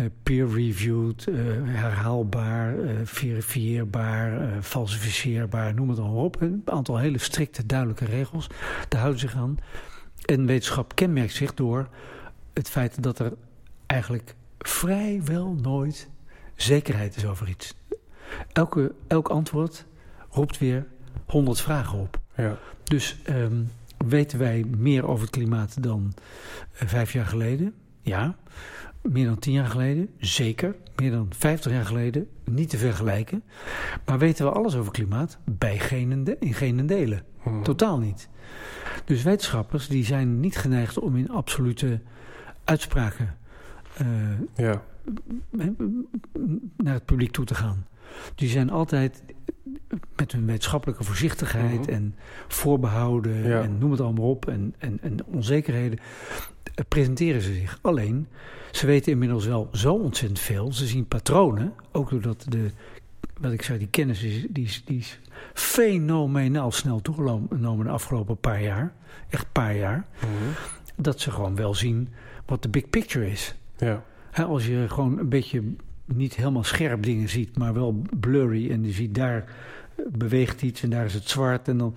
Uh, peer-reviewed, uh, herhaalbaar, uh, verifieerbaar, falsificeerbaar, noem het allemaal op. Een aantal hele strikte, duidelijke regels. Daar houden zich aan. En wetenschap kenmerkt zich door het feit dat er eigenlijk vrijwel nooit zekerheid is over iets. Elke, elk antwoord roept weer honderd vragen op. Ja. Dus um, weten wij meer over het klimaat dan vijf jaar geleden? Ja. Meer dan tien jaar geleden? Zeker. Meer dan vijftig jaar geleden? Niet te vergelijken. Maar weten we alles over klimaat? Bij geen in geen delen. Hmm. Totaal niet. Dus wetenschappers die zijn niet geneigd om in absolute uitspraken uh, ja. naar het publiek toe te gaan. Die zijn altijd met hun wetenschappelijke voorzichtigheid mm -hmm. en voorbehouden Ja. en noem het allemaal op en, en, en onzekerheden eh, presenteren ze zich. Alleen, ze weten inmiddels wel zo ontzettend veel. Ze zien patronen, ook doordat de, wat ik zei, die kennis is, die is, die is fenomenaal snel toegenomen de afgelopen paar jaar. Echt paar jaar. Mhm. Dat ze gewoon wel zien wat de big picture is. Ja. Als je gewoon een beetje niet helemaal scherp dingen ziet, maar wel blurry. En je ziet daar beweegt iets en daar is het zwart. En dan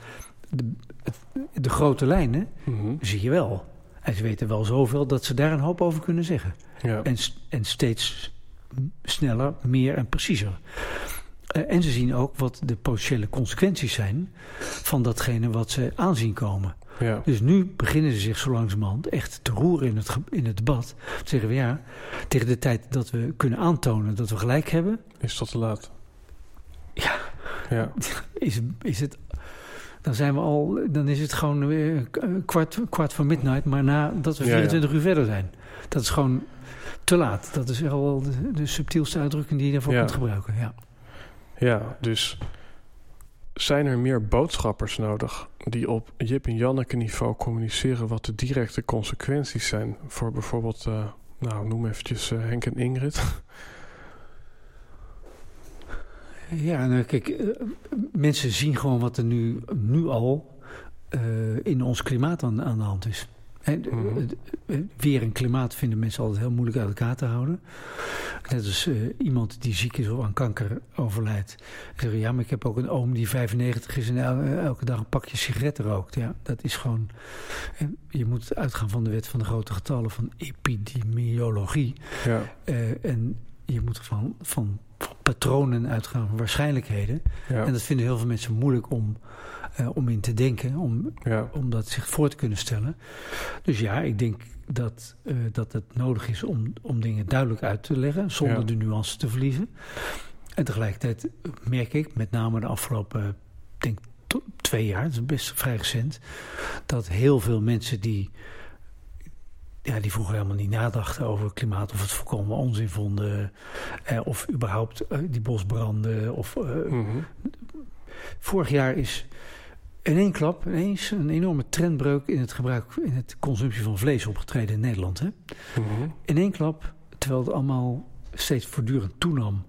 de, het, de grote lijnen Mhm. zie je wel. En ze weten wel zoveel dat ze daar een hoop over kunnen zeggen. Ja. En, en steeds sneller, meer en preciezer. Eh, en ze zien ook wat de potentiële consequenties zijn van datgene wat ze aanzien komen. Ja. Dus nu beginnen ze zich zo langzamerhand echt te roeren in het, in het debat. Zeggen we ja, tegen de tijd dat we kunnen aantonen dat we gelijk hebben, Is dat te laat? Ja. Ja. [laughs] is, is het. Dan zijn we al, dan is het gewoon weer kwart, kwart voor midnight, maar nadat we Ja, ja. 24 uur verder zijn. Dat is gewoon te laat. Dat is wel de, de subtielste uitdrukking die je daarvoor kunt gebruiken. Ja. Ja, dus zijn er meer boodschappers nodig die op Jip en Janneke niveau communiceren wat de directe consequenties zijn voor bijvoorbeeld, eh, nou noem eventjes eh, Henk en Ingrid. Ja, nou kijk, eh, mensen zien gewoon wat er nu, nu al in ons klimaat aan, aan de hand is. D- Mhm. weer en klimaat vinden mensen altijd heel moeilijk uit elkaar te houden. Net als eh, iemand die ziek is of aan kanker overlijdt. Zeggen ja, maar ik heb ook een oom die 95 is en el- elke dag een pakje sigaretten rookt. Ja, dat is gewoon. eh, Je moet uitgaan van de wet van de grote getallen van epidemiologie. Ja, Eh, en je moet van, van, patronen uitgaan, van waarschijnlijkheden. ja, En dat vinden heel veel mensen moeilijk om, om in te denken, om, ja, om dat zich voor te kunnen stellen. Dus ja, ik denk dat, eh, dat het nodig is om, om dingen duidelijk uit te leggen, zonder Ja. de nuance te verliezen. En tegelijkertijd merk ik, met name de afgelopen, denk twee jaar, dat is best vrij recent, dat heel veel mensen die, ja, die vroeger helemaal niet nadachten over klimaat, of het volkomen onzin vonden, eh, of überhaupt eh, die bosbranden, of eh, mhm. Vorig jaar is in één klap ineens een enorme trendbreuk in het gebruik, in het consumptie van vlees opgetreden in Nederland. Hè? Mhm. In één klap, terwijl het allemaal steeds voortdurend toenam.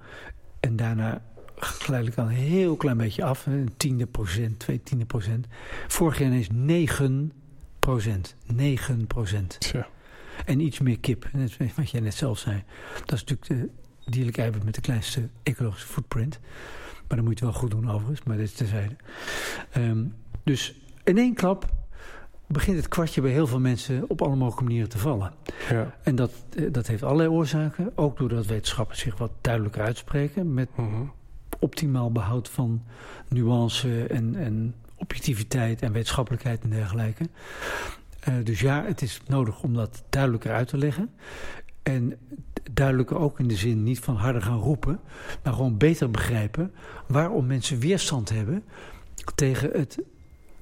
En daarna geleidelijk aan een heel klein beetje af. Een tiende procent, twee tiende procent. Vorig jaar ineens 9 procent. 9 procent. Tja. En iets meer kip, net wat jij net zelf zei. Dat is natuurlijk de dierlijke eiwit met de kleinste ecologische footprint. Maar dan moet je het wel goed doen overigens, maar dit is terzijde. Ehm, dus in één klap begint het kwartje bij heel veel mensen op alle mogelijke manieren te vallen. Ja. En dat, eh, dat heeft allerlei oorzaken. Ook doordat wetenschappers zich wat duidelijker uitspreken. Met Mhm. optimaal behoud van nuance en, en objectiviteit en wetenschappelijkheid en dergelijke. Eh, dus ja, het is nodig om dat duidelijker uit te leggen. En duidelijker ook in de zin niet van harder gaan roepen, maar gewoon beter begrijpen waarom mensen weerstand hebben tegen het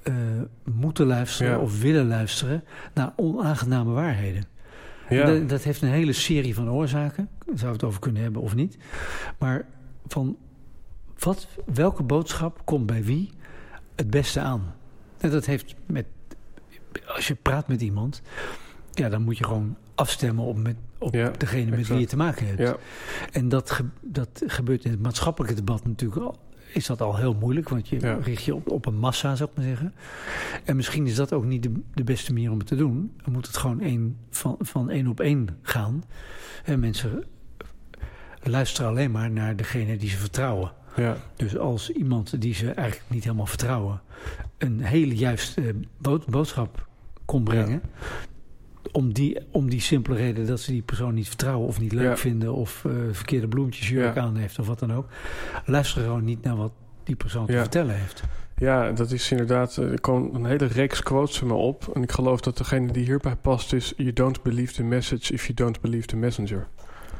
eh, moeten luisteren Ja. of willen luisteren naar onaangename waarheden. Ja. Dat, dat heeft een hele serie van oorzaken. Daar zou het over kunnen hebben of niet. Maar van wat, welke boodschap komt bij wie het beste aan? En dat heeft met. Als je praat met iemand, ja, dan moet je gewoon afstemmen op, met, op Ja, degene met wie je te maken hebt. ja. En dat, ge- dat gebeurt in het maatschappelijke debat natuurlijk al. Is dat al heel moeilijk, want je Ja. richt je op, op een massa, zou ik maar zeggen. En misschien is dat ook niet de, de beste manier om het te doen. Dan moet het gewoon één, van, van één op één gaan. En mensen luisteren alleen maar naar degene die ze vertrouwen. ja. Dus als iemand die ze eigenlijk niet helemaal vertrouwen... een hele juiste eh, bood- boodschap kon brengen... Om, die, om die simpele reden dat ze die persoon niet vertrouwen... of niet leuk Ja. vinden... of eh, verkeerde bloemetjes jurk Ja. aan heeft of wat dan ook... luister gewoon niet naar wat die persoon te vertellen heeft. Ja, dat is inderdaad. eh, Er komen een hele reeks quotes in me op. En ik geloof dat degene die hierbij past is: You don't believe the message if you don't believe the messenger.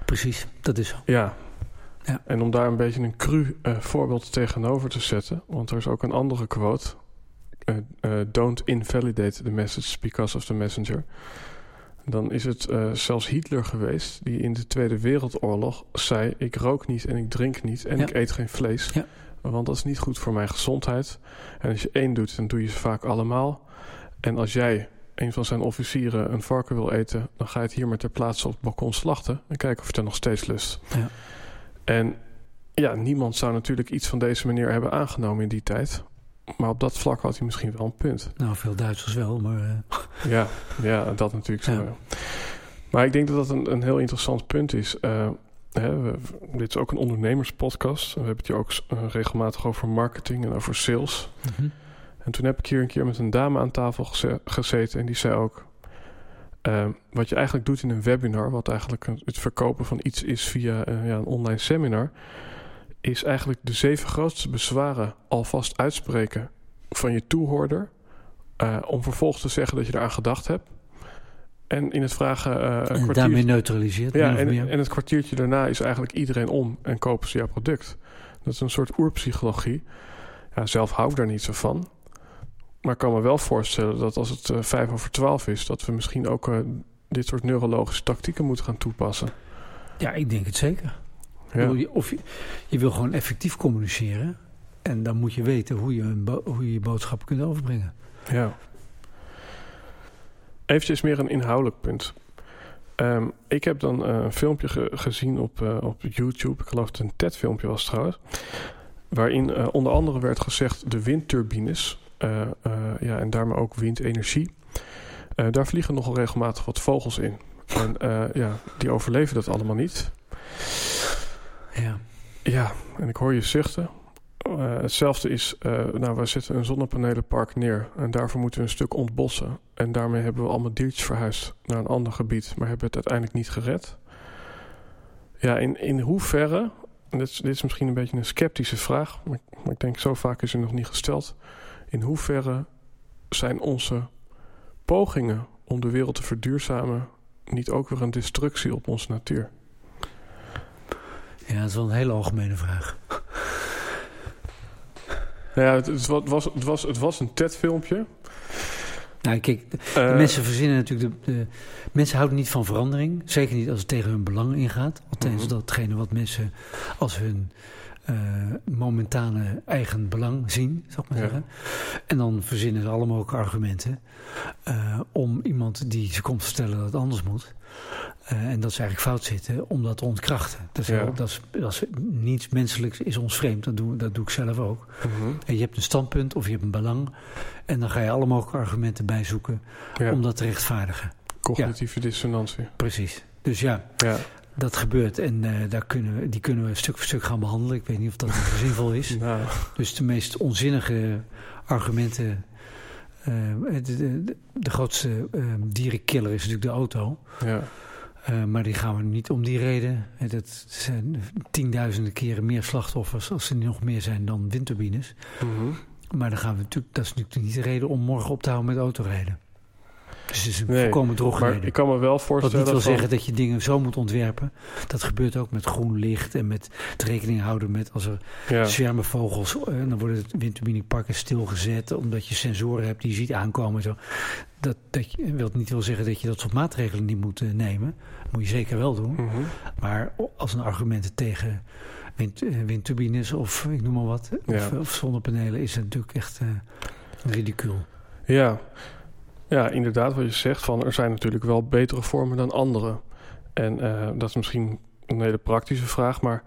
Precies, dat is zo. Ja. Ja. En om daar een beetje een cru eh, voorbeeld tegenover te zetten, want er is ook een andere quote: Don't invalidate the message because of the messenger. Dan is het eh, zelfs Hitler geweest die in de Tweede Wereldoorlog zei: Ik rook niet en ik drink niet en Ja. ik eet geen vlees. Ja. Want dat is niet goed voor mijn gezondheid. En als je één doet, dan doe je ze vaak allemaal. En als jij een van zijn officieren een varken wil eten, dan ga je het hier maar ter plaatse op het balkon slachten en kijken of je het er nog steeds lust. Ja. En ja, niemand zou natuurlijk iets van deze meneer hebben aangenomen in die tijd. Maar op dat vlak had hij misschien wel een punt. Nou, veel Duitsers wel, maar... eh, Ja, ja dat natuurlijk zo. Ja. Maar ik denk dat dat een, een heel interessant punt is. Eh, hè, we- dit is ook een ondernemerspodcast. We hebben het hier ook eh, regelmatig over marketing en over sales. mhm. En toen heb ik hier een keer met een dame aan tafel geze- gezeten en die zei ook... eh, wat je eigenlijk doet in een webinar, wat eigenlijk het verkopen van iets is via ja, een online seminar, is eigenlijk de zeven grootste bezwaren alvast uitspreken van je toehoorder, eh, om vervolgens te zeggen dat je eraan gedacht hebt. En in het vragen eh, En kwartier- daarmee neutraliseert. ja, en, en het kwartiertje daarna is eigenlijk iedereen om en kopen ze jouw product. Dat is een soort oerpsychologie. Ja, zelf hou ik daar niet zo van. Maar ik kan me wel voorstellen dat als het eh, vijf over twaalf is... dat we misschien ook eh, dit soort neurologische tactieken moeten gaan toepassen. Ja, ik denk het zeker. Ja, bedoel, Of je, je wil gewoon effectief communiceren. En dan moet je weten hoe je, bo- hoe je boodschap kunt overbrengen. ja. Eventjes meer een inhoudelijk punt. Ehm, ik heb dan eh, een filmpje ge- gezien op, eh, op YouTube. Ik geloof dat het een TED-filmpje was trouwens. Waarin eh, onder andere werd gezegd de windturbines. ja, en daarmee ook windenergie. daar vliegen nogal regelmatig wat vogels in. En ja, die overleven dat allemaal niet. Ja. Ja, en ik hoor je zuchten. Eh, hetzelfde is, eh nou, we zetten een zonnepanelenpark neer en daarvoor moeten we een stuk ontbossen. En daarmee hebben we allemaal diertjes verhuisd naar een ander gebied, maar hebben het uiteindelijk niet gered. Ja, in, in hoeverre, dit is, misschien een beetje een sceptische vraag, maar, maar ik denk zo vaak is er nog niet gesteld. In hoeverre zijn onze pogingen om de wereld te verduurzamen niet ook weer een destructie op onze natuur? Ja, dat is wel een hele algemene vraag. Nou ja, het, het, wa- was, het, was, het was een TED-filmpje. Nou, kijk, de, de Eh, mensen verzinnen natuurlijk... De, de, mensen houden niet van verandering. Zeker niet als het tegen hun belang ingaat. Althans, Mhm. datgene wat mensen als hun... momentane eigen belang zien, zou ik maar Ja. zeggen. En dan verzinnen ze alle mogelijke argumenten eh, om iemand die ze komt vertellen dat het anders moet. eh, en dat ze eigenlijk fout zitten, om dat te ontkrachten. Dat is, Ja. dat is, dat is niets menselijks, is ons vreemd. Dat doe, dat doe ik zelf ook. Mhm. En je hebt een standpunt of je hebt een belang. En dan ga je alle mogelijke argumenten bijzoeken Ja. om dat te rechtvaardigen. Cognitieve dissonantie. Precies. Dus ja, Ja. Dat gebeurt en eh, daar kunnen we, die kunnen we stuk voor stuk gaan behandelen. Ik weet niet of dat zinvol is. [laughs] Nou, Dus de meest onzinnige argumenten. eh, de, de, de grootste eh, dierenkiller is natuurlijk de auto. ja. Eh, maar die gaan we niet om die reden. Dat zijn tienduizenden keren meer slachtoffers als er nog meer zijn dan windturbines. Mhm. Maar dan gaan we natuurlijk, dat is natuurlijk niet de reden om morgen op te houden met autorijden. Dus het is een Nee, volkomen Maar drogreden. ik kan me wel Wat voorstellen... niet wil van- zeggen dat je dingen zo moet ontwerpen. Dat gebeurt ook met groen licht en met het rekening houden met als er Ja. zwermen vogels. eh, dan worden windturbineparken stilgezet omdat je sensoren hebt die je ziet aankomen. en Zo. Dat, dat je, wil niet wil zeggen dat je dat soort maatregelen niet moet eh, nemen. Dat moet je zeker wel doen. Mhm. Maar als een argumenten tegen wind, eh, windturbines of ik noem maar wat. Ja. Of, of zonnepanelen is het natuurlijk echt eh ridicuul. Ja. Ja, inderdaad wat je zegt. Van, er zijn natuurlijk wel betere vormen dan andere. En eh, dat is misschien een hele praktische vraag. Maar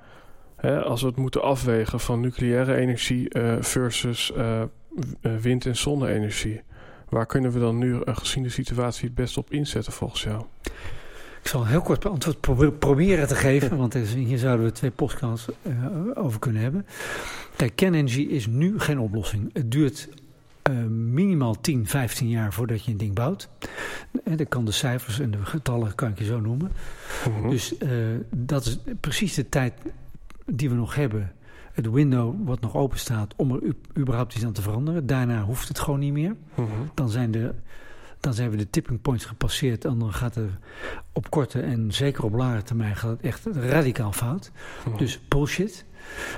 hè, als we het moeten afwegen van nucleaire energie eh, versus eh, wind- en zonne-energie. Waar kunnen we dan nu, gezien de situatie, het best op inzetten volgens jou? Ik zal een heel kort antwoord probe- proberen te geven, [laughs] want er hier zouden we twee podcasts over kunnen hebben. Kijk, kernenergie is nu geen oplossing. Het duurt eh, minimaal 10, 15 jaar voordat je een ding bouwt. En dan kan de cijfers en de getallen kan ik je zo noemen. Mhm. Dus eh, dat is precies de tijd die we nog hebben. Het window wat nog open staat om er überhaupt iets aan te veranderen. Daarna hoeft het gewoon niet meer. Mhm. Dan zijn, de, dan zijn we de tipping points gepasseerd. En dan gaat er op korte en zeker op langere termijn gaat het echt radicaal fout. Mhm. Dus bullshit.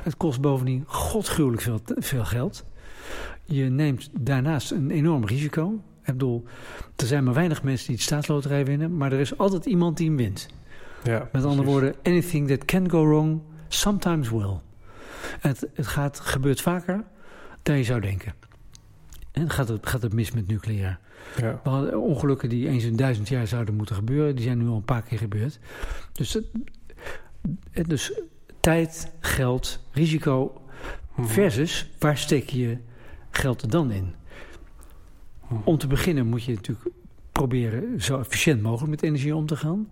Het kost bovendien godsgruwelijk veel, veel geld. Je neemt daarnaast een enorm risico. Ik bedoel, er zijn maar weinig mensen die het staatsloterij winnen. Maar er is altijd iemand die hem wint. ja, Met andere precies. woorden, anything that can go wrong, sometimes will. Het, het gaat, gebeurt vaker dan je zou denken. En gaat het, gaat het mis met nucleair. Ja. Ongelukken die eens in duizend jaar zouden moeten gebeuren, die zijn nu al een paar keer gebeurd. Dus, het- dus tijd, geld, risico Mhm. versus waar steek je geld er dan in? Mhm. Om te beginnen moet je natuurlijk proberen zo efficiënt mogelijk met energie om te gaan.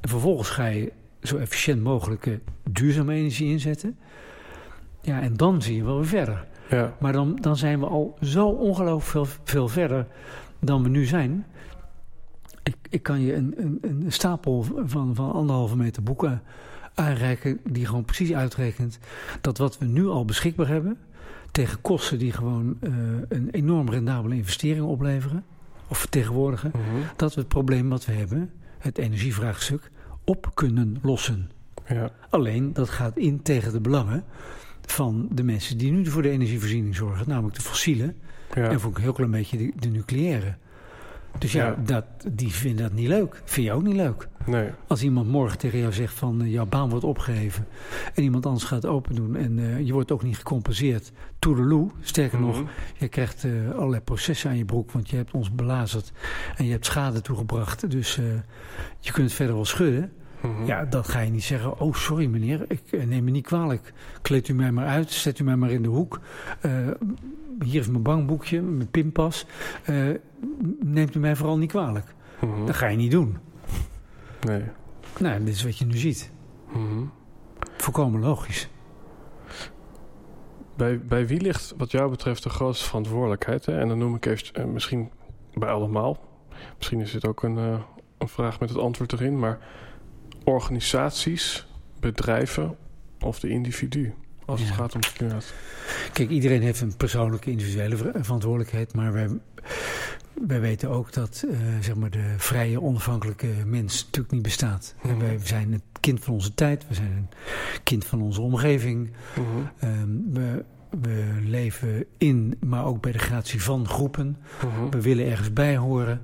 En vervolgens ga je zo efficiënt mogelijk eh, duurzame energie inzetten. Ja, en dan zie je wel weer verder. Ja. Maar dan, dan zijn we al zo ongelooflijk veel, veel verder dan we nu zijn. Ik, ik kan je een, een, een stapel van, van anderhalve meter boeken aanreiken... die gewoon precies uitrekent dat wat we nu al beschikbaar hebben... tegen kosten die gewoon eh, een enorm rendabele investering opleveren... of vertegenwoordigen... Mhm. dat we het probleem wat we hebben, het energievraagstuk, op kunnen lossen. ja. Alleen dat gaat in tegen de belangen van de mensen die nu voor de energievoorziening zorgen, namelijk de fossielen ja. en voor een heel klein beetje de, de nucleaire. Dus ja, Ja. Dat, die vinden dat niet leuk. Vind je ook niet leuk. Nee. Als iemand morgen tegen jou zegt van eh, jouw baan wordt opgeheven en iemand anders gaat open doen en eh, je wordt ook niet gecompenseerd. Toedeloe, sterker nog, Mhm. je krijgt eh, allerlei processen aan je broek, want je hebt ons belazerd en je hebt schade toegebracht. Dus je kunt het verder wel schudden. Mhm. Ja, dat ga je niet zeggen. Oh, sorry meneer, ik eh, neem me niet kwalijk. Kleed u mij maar uit, zet u mij maar in de hoek. Eh, hier is mijn bankboekje, mijn pinpas. Eh, neemt u mij vooral niet kwalijk. Mhm. Dat ga je niet doen. Nee. Nou, dit is wat je nu ziet. Mhm. Volkomen logisch. Bij, bij wie ligt wat jou betreft de grootste verantwoordelijkheid? Hè? En dan noem ik even, misschien bij allemaal. Misschien is dit ook een, een vraag met het antwoord erin. Maar organisaties, bedrijven of de individu? Als het gaat om klimaat. Kijk, iedereen heeft een persoonlijke individuele ver- verantwoordelijkheid. Maar wij, wij weten ook dat eh, zeg maar de vrije, onafhankelijke mens natuurlijk niet bestaat. Mhm. wij zijn het kind van onze tijd. We zijn een kind van onze omgeving. Mhm. Ehm, we, we leven in, maar ook bij de gratie van groepen. Mhm. We willen ergens bij horen.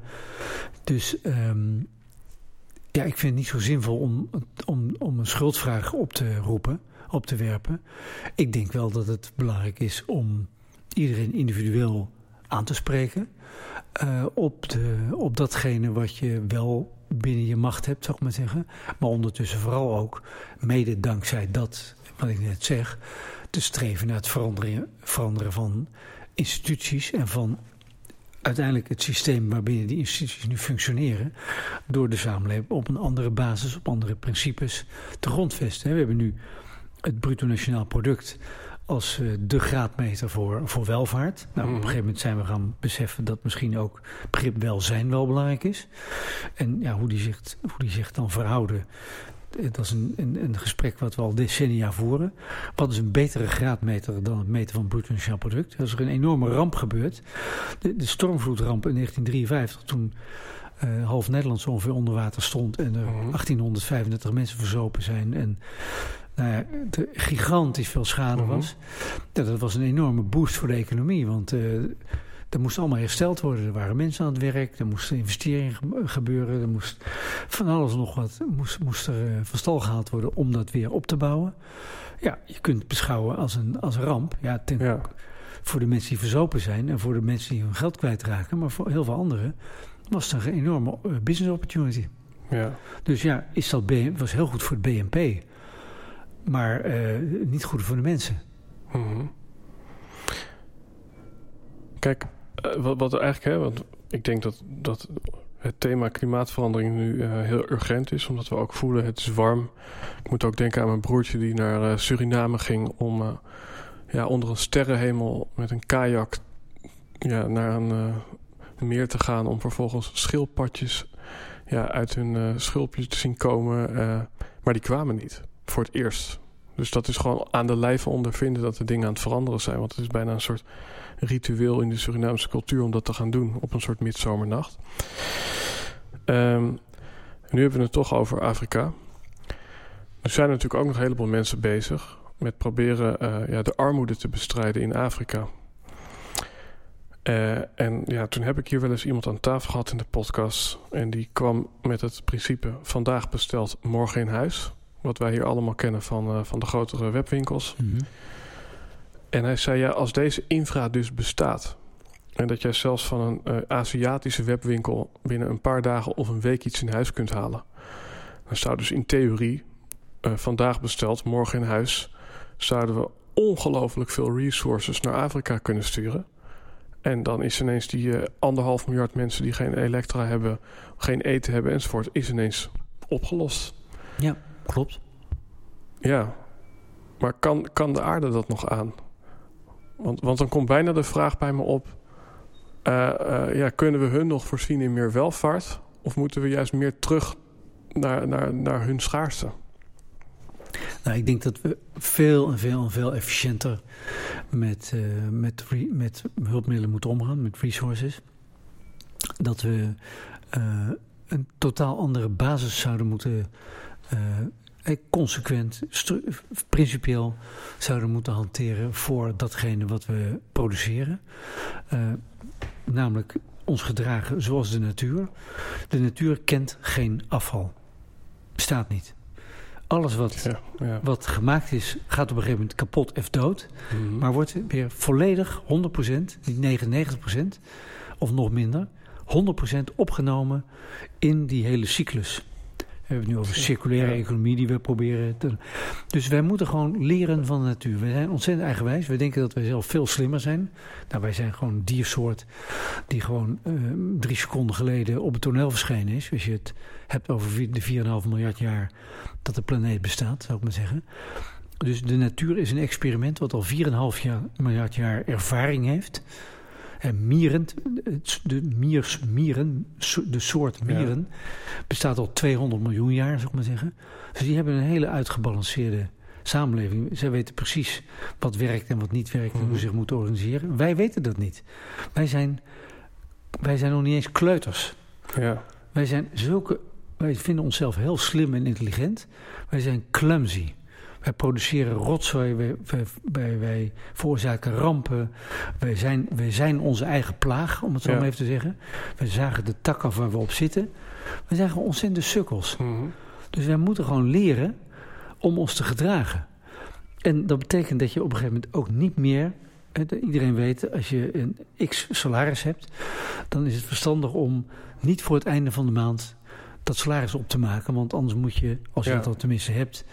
Dus ehm, ja, ik vind het niet zo zinvol om, om, om een schuldvraag op te roepen. op te werpen. Ik denk wel dat het belangrijk is om iedereen individueel aan te spreken. Uh, op, de, op datgene wat je wel binnen je macht hebt, zou ik maar zeggen. Maar ondertussen vooral ook, mede dankzij dat, wat ik net zeg, te streven naar het veranderen van instituties en van uiteindelijk het systeem waarbinnen die instituties nu functioneren, door de samenleving op een andere basis, op andere principes te grondvesten. We hebben nu het bruto nationaal product als uh, de graadmeter voor, voor welvaart. Nou, op een mhm. gegeven moment zijn we gaan beseffen dat misschien ook begrip welzijn wel belangrijk is. En ja, hoe, die zich, hoe die zich dan verhouden, eh, dat is een, een, een, gesprek wat we al decennia voeren. Wat is een betere graadmeter dan het meten van het bruto nationaal product? Als er een enorme ramp gebeurt, de, de stormvloedramp in 1953, toen uh, half Nederland zo ongeveer onder water stond en er 1835 mhm. mensen verzopen zijn en nou ja, de gigantisch veel schade mhm. was. dat was een enorme boost voor de economie. Want uh, er moest allemaal hersteld worden. Er waren mensen aan het werk. Er moesten investeringen gebeuren. Er moest van alles nog wat moest, moest er uh, van stal gehaald worden om dat weer op te bouwen. Ja, je kunt het beschouwen als een, als een ramp. Ja, ten, Voor de mensen die verzopen zijn en voor de mensen die hun geld kwijtraken. Maar voor heel veel anderen was het een enorme eh, business opportunity. Ja. Dus ja, is dat was heel goed voor het BNP maar uh, niet goed voor de mensen. Mm Kijk, wat, wat eigenlijk, hè, want ik denk dat, dat het thema klimaatverandering nu uh, heel urgent is, omdat we ook voelen het is warm. Ik moet ook denken aan mijn broertje die naar Suriname ging om ja, onder een sterrenhemel met een kajak ja, naar een meer te gaan om vervolgens schildpadjes ja, uit hun schulpjes te zien komen. maar die kwamen niet voor het eerst. Dus dat is gewoon aan de lijve ondervinden dat de dingen aan het veranderen zijn. Want het is bijna een soort ritueel in de Surinaamse cultuur om dat te gaan doen op een soort midzomernacht. Um, nu hebben we het toch over Afrika. Er zijn natuurlijk ook nog een heleboel mensen bezig met proberen uh, ja, de armoede te bestrijden in Afrika. Uh, en ja, toen heb ik hier wel eens iemand aan tafel gehad in de podcast. En die kwam met het principe: vandaag besteld, morgen in huis. Wat wij hier allemaal kennen van, uh, van de grotere webwinkels. -hmm. En hij zei, ja, als deze infra dus bestaat... en dat jij zelfs van een uh, Aziatische webwinkel... binnen een paar dagen of een week iets in huis kunt halen... dan zou dus in theorie uh, vandaag besteld, morgen in huis... zouden we ongelooflijk veel resources naar Afrika kunnen sturen... En dan is ineens die uh, anderhalf miljard mensen die geen elektra hebben, geen eten hebben enzovoort, is ineens opgelost. Ja. Klopt. Ja, maar kan, kan de aarde dat nog aan? Want, want dan komt bijna de vraag bij me op: uh, uh, ja, kunnen we hun nog voorzien in meer welvaart? Of moeten we juist meer terug naar, naar, naar hun schaarste? Nou, ik denk dat we veel en veel en veel efficiënter met, uh, met, met hulpmiddelen moeten omgaan, met resources. Dat we een totaal andere basis zouden moeten consequent, principieel zouden moeten hanteren voor datgene wat we produceren. Uh, namelijk ons gedragen zoals de natuur. De natuur kent geen afval. Bestaat niet. Alles wat, ja, ja. wat gemaakt is, gaat op een gegeven moment kapot of dood. Mm -hmm. Maar wordt weer volledig 100%, niet 99% of nog minder, 100% opgenomen in die hele cyclus. We hebben het nu over circulaire economie die we proberen te... Dus wij moeten gewoon leren van de natuur. We zijn ontzettend eigenwijs. We denken dat wij zelf veel slimmer zijn. Nou, wij zijn gewoon een diersoort die gewoon uh, drie seconden geleden op het toneel verschenen is. Als je het hebt over de 4,5 miljard jaar dat de planeet bestaat, zou ik maar zeggen. Dus de natuur is een experiment wat al 4,5 miljard jaar ervaring heeft. En mieren, de miers, mieren, de soort mieren, bestaat al 200 miljoen jaar, zou ik maar zeggen. Dus die hebben een hele uitgebalanceerde samenleving. Zij weten precies wat werkt en wat niet werkt en hoe ze mhm. zich moeten organiseren. Wij weten dat niet. Wij zijn, wij zijn nog niet eens kleuters. Ja. Wij zijn zulke. Wij vinden onszelf heel slim en intelligent. Wij zijn clumsy. Wij produceren rotzooi, wij, wij, wij, veroorzaken rampen. Wij zijn, wij zijn onze eigen plaag, om het zo maar even te zeggen. Wij zagen de tak af waar we op zitten. We zijn gewoon ontzettende sukkels. Mhm. Dus wij moeten gewoon leren om ons te gedragen. En dat betekent dat je op een gegeven moment ook niet meer. Iedereen weet, als je een x salaris hebt, dan is het verstandig om niet voor het einde van de maand dat salaris op te maken. Want anders moet je, als je dat al tenminste hebt,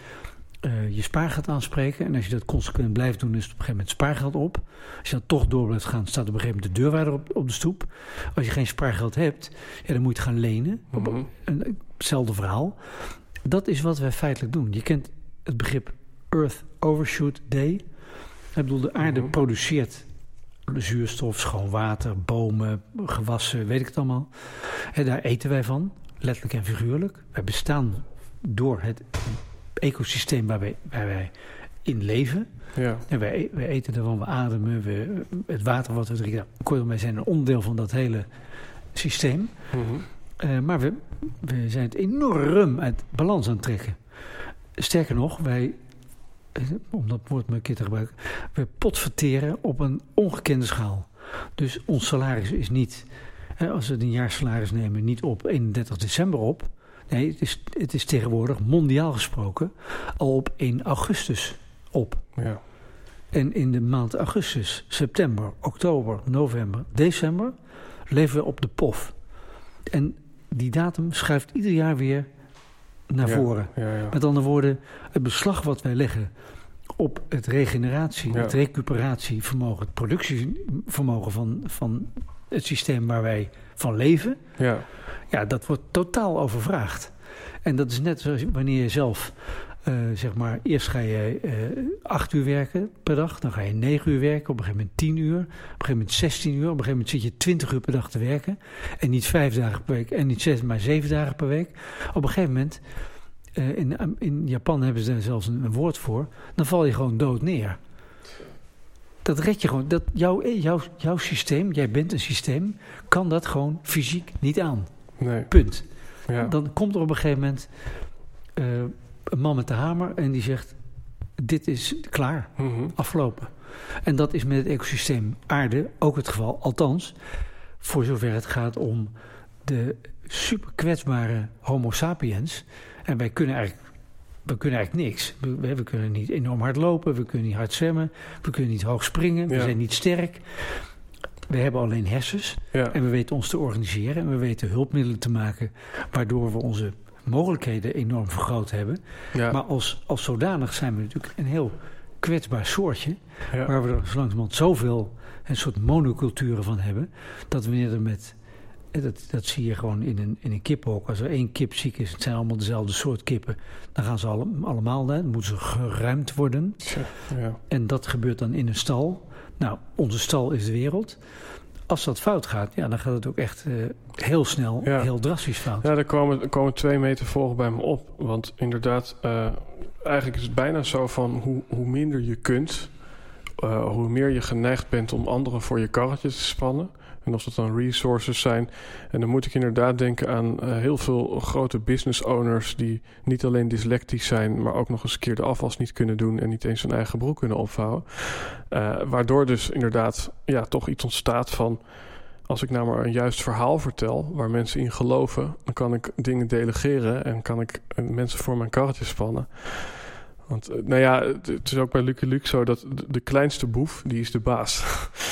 uh, je spaargeld aanspreken. En als je dat consequent blijft doen, is het op een gegeven moment spaargeld op. Als je dan toch door blijft gaan, staat op een gegeven moment de deurwaarder op, op de stoep. Als je geen spaargeld hebt, ja, dan moet je het gaan lenen. Mm Hetzelfde verhaal. Dat is wat wij feitelijk doen. Je kent het begrip Earth Overshoot Day. Ik bedoel, de aarde mhm. produceert zuurstof, schoon water, bomen, gewassen, weet ik het allemaal. En daar eten wij van, letterlijk en figuurlijk. Wij bestaan door het ecosysteem waar wij, waar wij in leven. Ja. En wij, wij eten ervan, we ademen, we, het water wat we drinken. Kortom, wij zijn een onderdeel van dat hele systeem. Mm maar we, we zijn het enorm uit balans aan het trekken. Sterker nog, wij, eh, om dat woord maar een keer te gebruiken, we potverteren op een ongekende schaal. Dus ons salaris is niet, als we een jaarsalaris nemen, niet op 31 december op. Nee, het is, het is tegenwoordig mondiaal gesproken al op 1 augustus op. Ja. En in de maand augustus, september, oktober, november, december leven we op de pof. En die datum schuift ieder jaar weer naar voren. Ja, Met andere woorden, het beslag wat wij leggen op het regeneratie, het recuperatievermogen, het productievermogen van, van het systeem waar wij van leven, ja. ja, dat wordt totaal overvraagd. En dat is net zoals wanneer je zelf, uh, zeg maar, eerst ga je uh, acht uur werken per dag, dan ga je negen uur werken, op een gegeven moment tien uur, op een gegeven moment zestien uur, op een gegeven moment zit je twintig uur per dag te werken. En niet vijf dagen per week en niet zes, maar zeven dagen per week. Op een gegeven moment, uh, in, in Japan hebben ze daar zelfs een, een woord voor, dan val je gewoon dood neer. Dat red je gewoon. Dat jouw, jouw, jouw systeem, jij bent een systeem, kan dat gewoon fysiek niet aan. Nee. Punt. Ja. Dan komt er op een gegeven moment uh, een man met de hamer en die zegt: Dit is klaar, mm afgelopen. En dat is met het ecosysteem aarde ook het geval. Althans, voor zover het gaat om de super kwetsbare Homo sapiens. En wij kunnen eigenlijk we kunnen eigenlijk niks. We, we, kunnen niet enorm hard lopen, we kunnen niet hard zwemmen, we kunnen niet hoog springen, we zijn niet sterk. We hebben alleen hersens en we weten ons te organiseren en we weten hulpmiddelen te maken waardoor we onze mogelijkheden enorm vergroot hebben. Maar als, als zodanig zijn we natuurlijk een heel kwetsbaar soortje, waar we er zo langzamerhand zoveel een soort monoculturen van hebben, dat wanneer er met dat, dat zie je gewoon in een, in een kippenhok. Als er één kip ziek is, het zijn allemaal dezelfde soort kippen. Dan gaan ze allemaal, dan moeten ze geruimd worden. Ja. En dat gebeurt dan in een stal. Nou, onze stal is de wereld. Als dat fout gaat, ja, dan gaat het ook echt uh, heel snel, heel drastisch fout. Ja, er komen, er komen twee meter volgen bij me op. Want inderdaad, uh, eigenlijk is het bijna zo van hoe, hoe minder je kunt... Uh, hoe meer je geneigd bent om anderen voor je karretje te spannen... En of dat dan resources zijn. En dan moet ik inderdaad denken aan uh, heel veel grote business owners die niet alleen dyslectisch zijn, maar ook nog eens een keer de afwas niet kunnen doen en niet eens hun eigen broek kunnen opvouwen. Uh, waardoor dus inderdaad ja, toch iets ontstaat van. Als ik nou maar een juist verhaal vertel waar mensen in geloven, dan kan ik dingen delegeren en kan ik mensen voor mijn karretje spannen. Want eh, nou ja, het is ook bij Lucky Luke zo dat de, kleinste boef, die is de baas.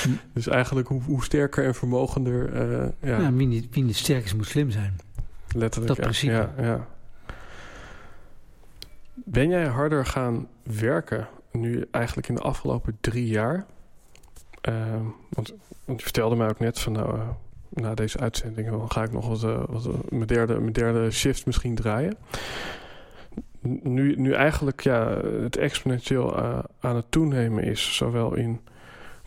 Hm. [laughs] dus eigenlijk hoe, hoe, sterker en vermogender... Uh, ja. ja, wie, niet, wie niet sterk is, moet slim zijn. Letterlijk. Dat principe. Ja, ja. Ben jij harder gaan werken nu eigenlijk in de afgelopen drie jaar? Uh, want, want, je vertelde mij ook net van nou, uh, na deze uitzending dan ga ik nog wat, wat mijn, derde, mijn derde shift misschien draaien nu, nu eigenlijk ja, het exponentieel uh, aan het toenemen is, zowel in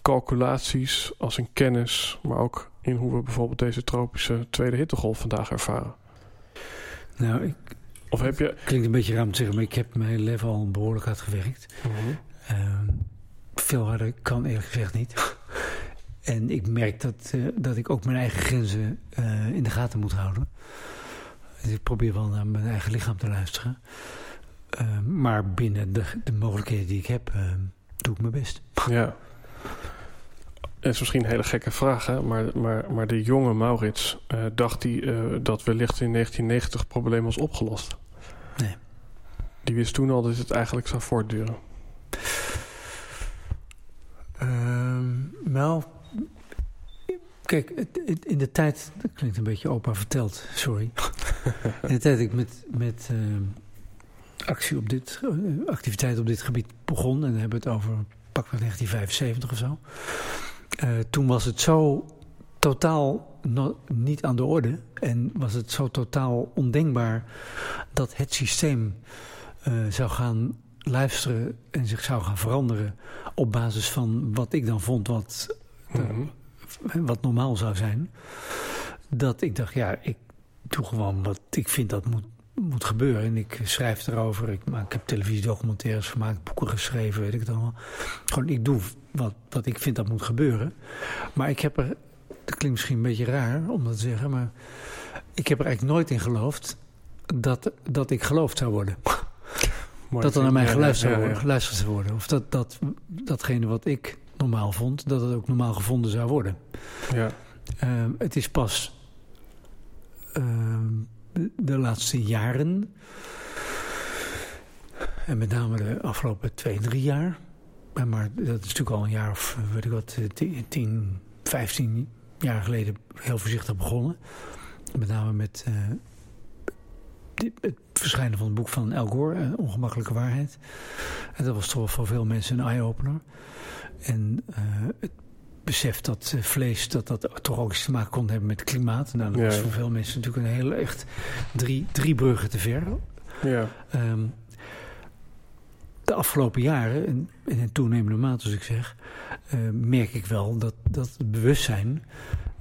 calculaties als in kennis, maar ook in hoe we bijvoorbeeld deze tropische tweede hittegolf vandaag ervaren? Nou, ik, of heb je... Klinkt een beetje raar om te zeggen, maar ik heb mijn leven al behoorlijk hard gewerkt. Mhm. Ehm, veel harder kan eerlijk gezegd niet. [laughs] en ik merk dat, uh, dat ik ook mijn eigen grenzen uh, in de gaten moet houden. Dus ik probeer wel naar mijn eigen lichaam te luisteren. Uh, maar binnen de, de, mogelijkheden die ik heb, uh, doe ik mijn best. [laughs] Ja. Het is misschien een hele gekke vraag, hè? Maar, maar, maar de jonge Maurits, uh, dacht hij dat wellicht in 1990 het probleem was opgelost? Nee. Die wist toen al dat het eigenlijk zou voortduren. Ehm, nou, kijk, in de tijd, dat klinkt een beetje opa verteld, sorry. [laughs] in de tijd dat ik met, met ehm, actie op dit, uh, activiteit op dit gebied begon, en dan hebben we het over pak 1975 of zo. Uh, toen was het zo totaal niet aan de orde en was het zo totaal ondenkbaar dat het systeem uh, zou gaan luisteren en zich zou gaan veranderen op basis van wat ik dan vond wat, mm -hmm. wat normaal zou zijn. Dat ik dacht, ja, ik doe gewoon wat ik vind dat moet, moet gebeuren. En ik schrijf erover, ik, maak, ik heb televisiedocumentaires gemaakt, boeken geschreven, weet ik het allemaal. Gewoon, ik doe wat, wat ik vind dat moet gebeuren. Maar ik heb er, dat klinkt misschien een beetje raar om dat te zeggen, maar ik heb er eigenlijk nooit in geloofd dat, dat ik geloofd zou worden. dat er naar mij geluisterd, ja, ja. geluisterd zou worden. Of dat, dat datgene wat ik normaal vond, dat het ook normaal gevonden zou worden. Ja. Uh, het is pas uh, de laatste jaren, en met name de afgelopen twee, drie jaar, maar dat is natuurlijk al een jaar of weet ik wat, tien, vijftien jaar geleden heel voorzichtig begonnen. Met name met uh, het verschijnen van het boek van Al Gore, Ongemakkelijke Waarheid. En dat was toch voor veel mensen een eye-opener. En het besef dat vlees dat dat toch ook iets te maken kon hebben met het klimaat. Nou, dat ja, was voor veel mensen natuurlijk een hele echt drie, drie bruggen te ver. Ja. Um, de afgelopen jaren, in, in toenemende mate als ik zeg, uh, merk ik wel dat, dat het bewustzijn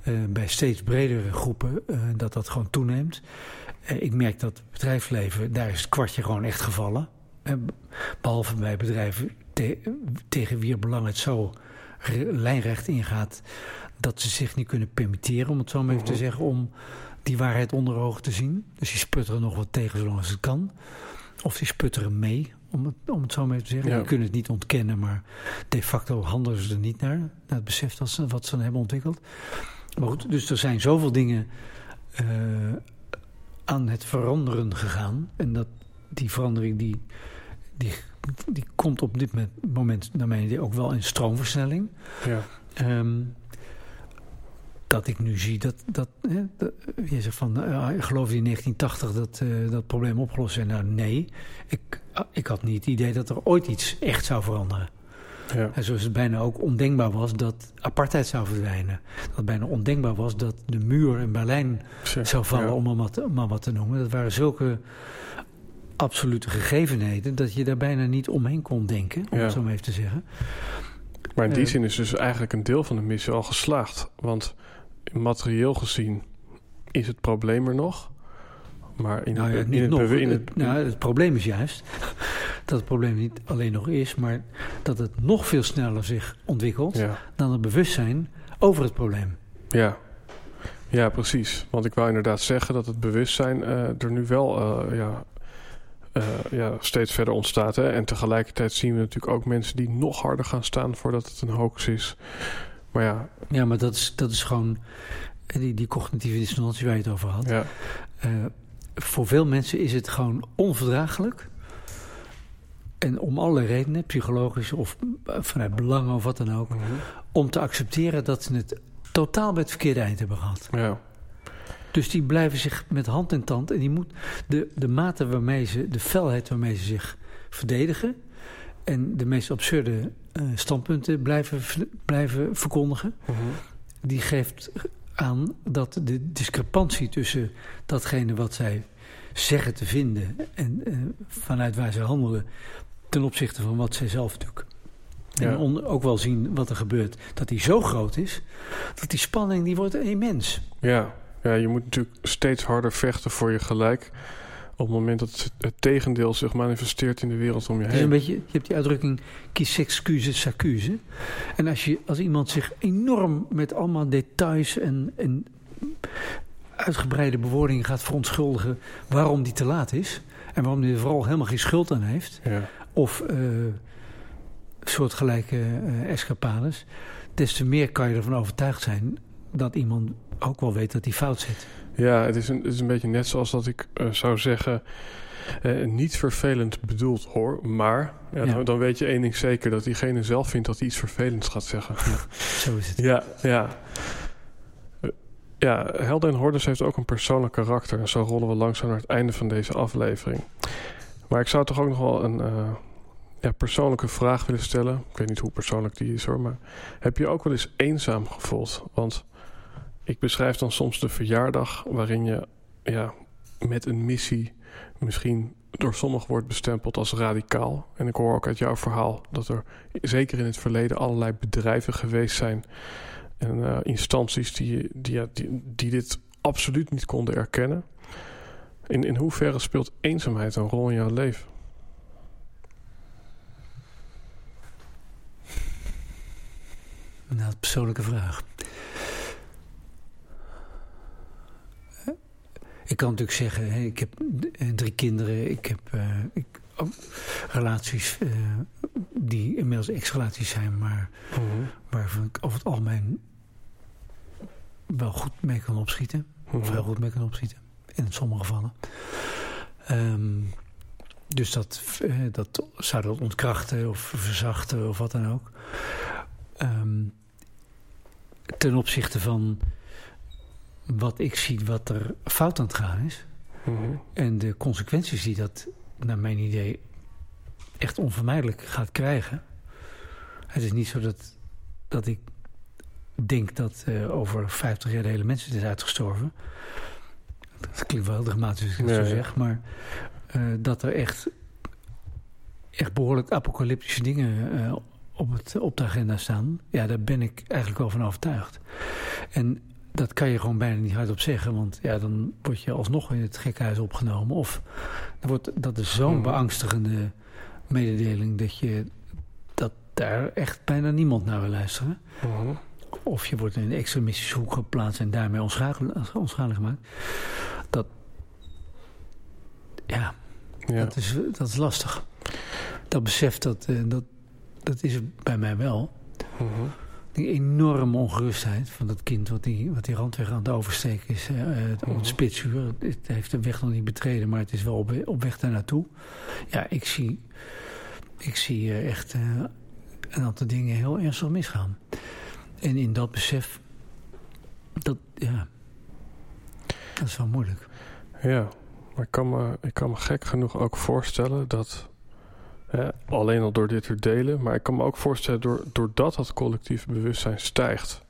uh, bij steeds bredere groepen, uh, dat dat gewoon toeneemt. ik merk dat het bedrijfsleven, daar is het kwartje gewoon echt gevallen. behalve bij bedrijven te, tegen wie belang het zo lijnrecht ingaat dat ze zich niet kunnen permitteren, om het zo maar even te zeggen, om die waarheid onder ogen te zien. Dus die sputteren nog wat tegen zolang het kan. Of die sputteren mee, om het, om het zo maar even te zeggen. Ja. Die kunnen het niet ontkennen, maar de facto handelen ze er niet naar. Naar het besef dat ze, wat ze hebben ontwikkeld. Maar goed, dus er zijn zoveel dingen uh, aan het veranderen gegaan. En dat die verandering die, die die komt op dit moment, naar mijn idee, ook wel in stroomversnelling. Ja. Um, dat ik nu zie dat, dat, hè, dat je zegt van, uh, geloof in 1980 dat uh, dat probleem opgelost is. Nou nee, ik, ik had niet het idee dat er ooit iets echt zou veranderen. Ja. En zoals het bijna ook ondenkbaar was dat apartheid zou verdwijnen. Dat het bijna ondenkbaar was dat de muur in Berlijn zou vallen, ja. om maar wat, maar wat te noemen. Dat waren zulke absolute gegevenheden dat je daar bijna niet omheen kon denken, om Ja. het zo maar even te zeggen. Maar in die Eh, zin is dus eigenlijk een deel van de missie al geslaagd. Want materieel gezien is het probleem er nog. Maar in, Nou ja, het, niet in, het, nog. in het, nou, het probleem is juist [laughs] dat het probleem niet alleen nog is, maar dat het nog veel sneller zich ontwikkelt ja, dan het bewustzijn over het probleem. ja. ja, precies. Want ik wou inderdaad zeggen dat het bewustzijn eh, er nu wel eh, ja, eh, ja, steeds verder ontstaat. Hè? En tegelijkertijd zien we natuurlijk ook mensen die nog harder gaan staan voordat het een hoax is. Maar ja, Ja, maar dat is, dat is gewoon eh, die, die cognitieve dissonantie waar je het over had. ja, Eh, voor veel mensen is het gewoon onverdraaglijk. En om alle redenen, psychologisch of vanuit belang of wat dan ook, mhm. om te accepteren dat ze het totaal bij het verkeerde eind hebben gehad. ja, Dus die blijven zich met hand en tand. En die moet de, de mate waarmee ze, de felheid waarmee ze zich verdedigen. en de meest absurde eh, standpunten blijven, blijven verkondigen. mhm. die geeft aan dat de discrepantie tussen datgene wat zij zeggen te vinden. en eh, vanuit waar ze handelen. ten opzichte van wat zij zelf natuurlijk. Ja. En on- ook wel zien wat er gebeurt. Dat die zo groot is. dat die spanning die wordt immens. Ja, ja, je moet natuurlijk steeds harder vechten voor je gelijk. Op het moment dat het, tegendeel zich manifesteert in de wereld om je is een heen. beetje, je hebt die uitdrukking qui s'excuse s'accuse. En als, je, als iemand zich enorm met allemaal details en, en uitgebreide bewoordingen gaat verontschuldigen waarom die te laat is. En waarom hij er vooral helemaal geen schuld aan heeft. Ja, Of eh soortgelijke eh, escapades. Des te meer kan je ervan overtuigd zijn dat iemand ook wel weet dat hij fout zit. Ja, het is een, het is een beetje net zoals dat ik uh, zou zeggen... Uh, niet vervelend bedoeld hoor, maar ja, Dan, dan, weet je één ding zeker... dat diegene zelf vindt dat hij iets vervelends gaat zeggen. Ja, zo is het. Ja, ja. Ja, Helden en Hordes heeft ook een persoonlijk karakter. En zo rollen we langzaam naar het einde van deze aflevering. Maar ik zou toch ook nog wel een ja, persoonlijke vraag willen stellen. Ik weet niet hoe persoonlijk die is hoor. Maar heb je ook wel eens eenzaam gevoeld? Want ik beschrijf dan soms de verjaardag waarin je ja, met een missie misschien door sommigen wordt bestempeld als radicaal. En ik hoor ook uit jouw verhaal dat er zeker in het verleden allerlei bedrijven geweest zijn en uh, instanties die, die, die, dit absoluut niet konden erkennen. In, in hoeverre speelt eenzaamheid een rol in jouw leven? Nou, persoonlijke vraag. Ik kan natuurlijk zeggen, ik heb drie kinderen, ik heb uh, ik, oh, relaties uh, die inmiddels ex-relaties zijn, maar mhm. -huh. waarvan ik over het algemeen wel goed mee kan opschieten. Of mhm. heel goed mee kan opschieten. In sommige gevallen. Um, dus dat, eh, dat zou dat ontkrachten of verzachten of wat dan ook. Um, ten opzichte van wat ik zie wat er fout aan het gaan is. Mm En de consequenties die dat, naar mijn idee, echt onvermijdelijk gaat krijgen. Het is niet zo dat, dat ik denk dat uh, over 50 jaar de hele mensheid is uitgestorven. Dat klinkt wel heel dramatisch als ik het zo zeg. Maar uh, dat er echt, echt behoorlijk apocalyptische dingen uh, op, het, op de agenda staan. Ja, daar ben ik eigenlijk wel van overtuigd. En dat kan je gewoon bijna niet hardop zeggen. Want ja, dan word je alsnog in het gekhuis opgenomen. Of dan wordt, dat is zo'n hmm. beangstigende mededeling... dat je dat daar echt bijna niemand naar wil luisteren. Hmm. Of je wordt in een extremistische hoek geplaatst en daarmee onschadelijk, onschadelijk gemaakt. Dat, ja, ja, Dat, is, dat is lastig. Dat besef, dat, uh, dat, dat is bij mij wel. Uh. -huh. Die enorme ongerustheid van dat kind wat die, wat die randweg aan het oversteken is. Uh, op het mhm. spitsuur. Het heeft de weg nog niet betreden, maar het is wel op, op weg daar naartoe. Ja, ik zie, ik zie uh, echt een aantal dingen heel ernstig misgaan. En in dat besef, dat, ja, dat is wel moeilijk. Ja, maar ik kan me, ik kan me gek genoeg ook voorstellen dat, alleen al door dit te delen, maar ik kan me ook voorstellen door, doordat dat collectief bewustzijn stijgt,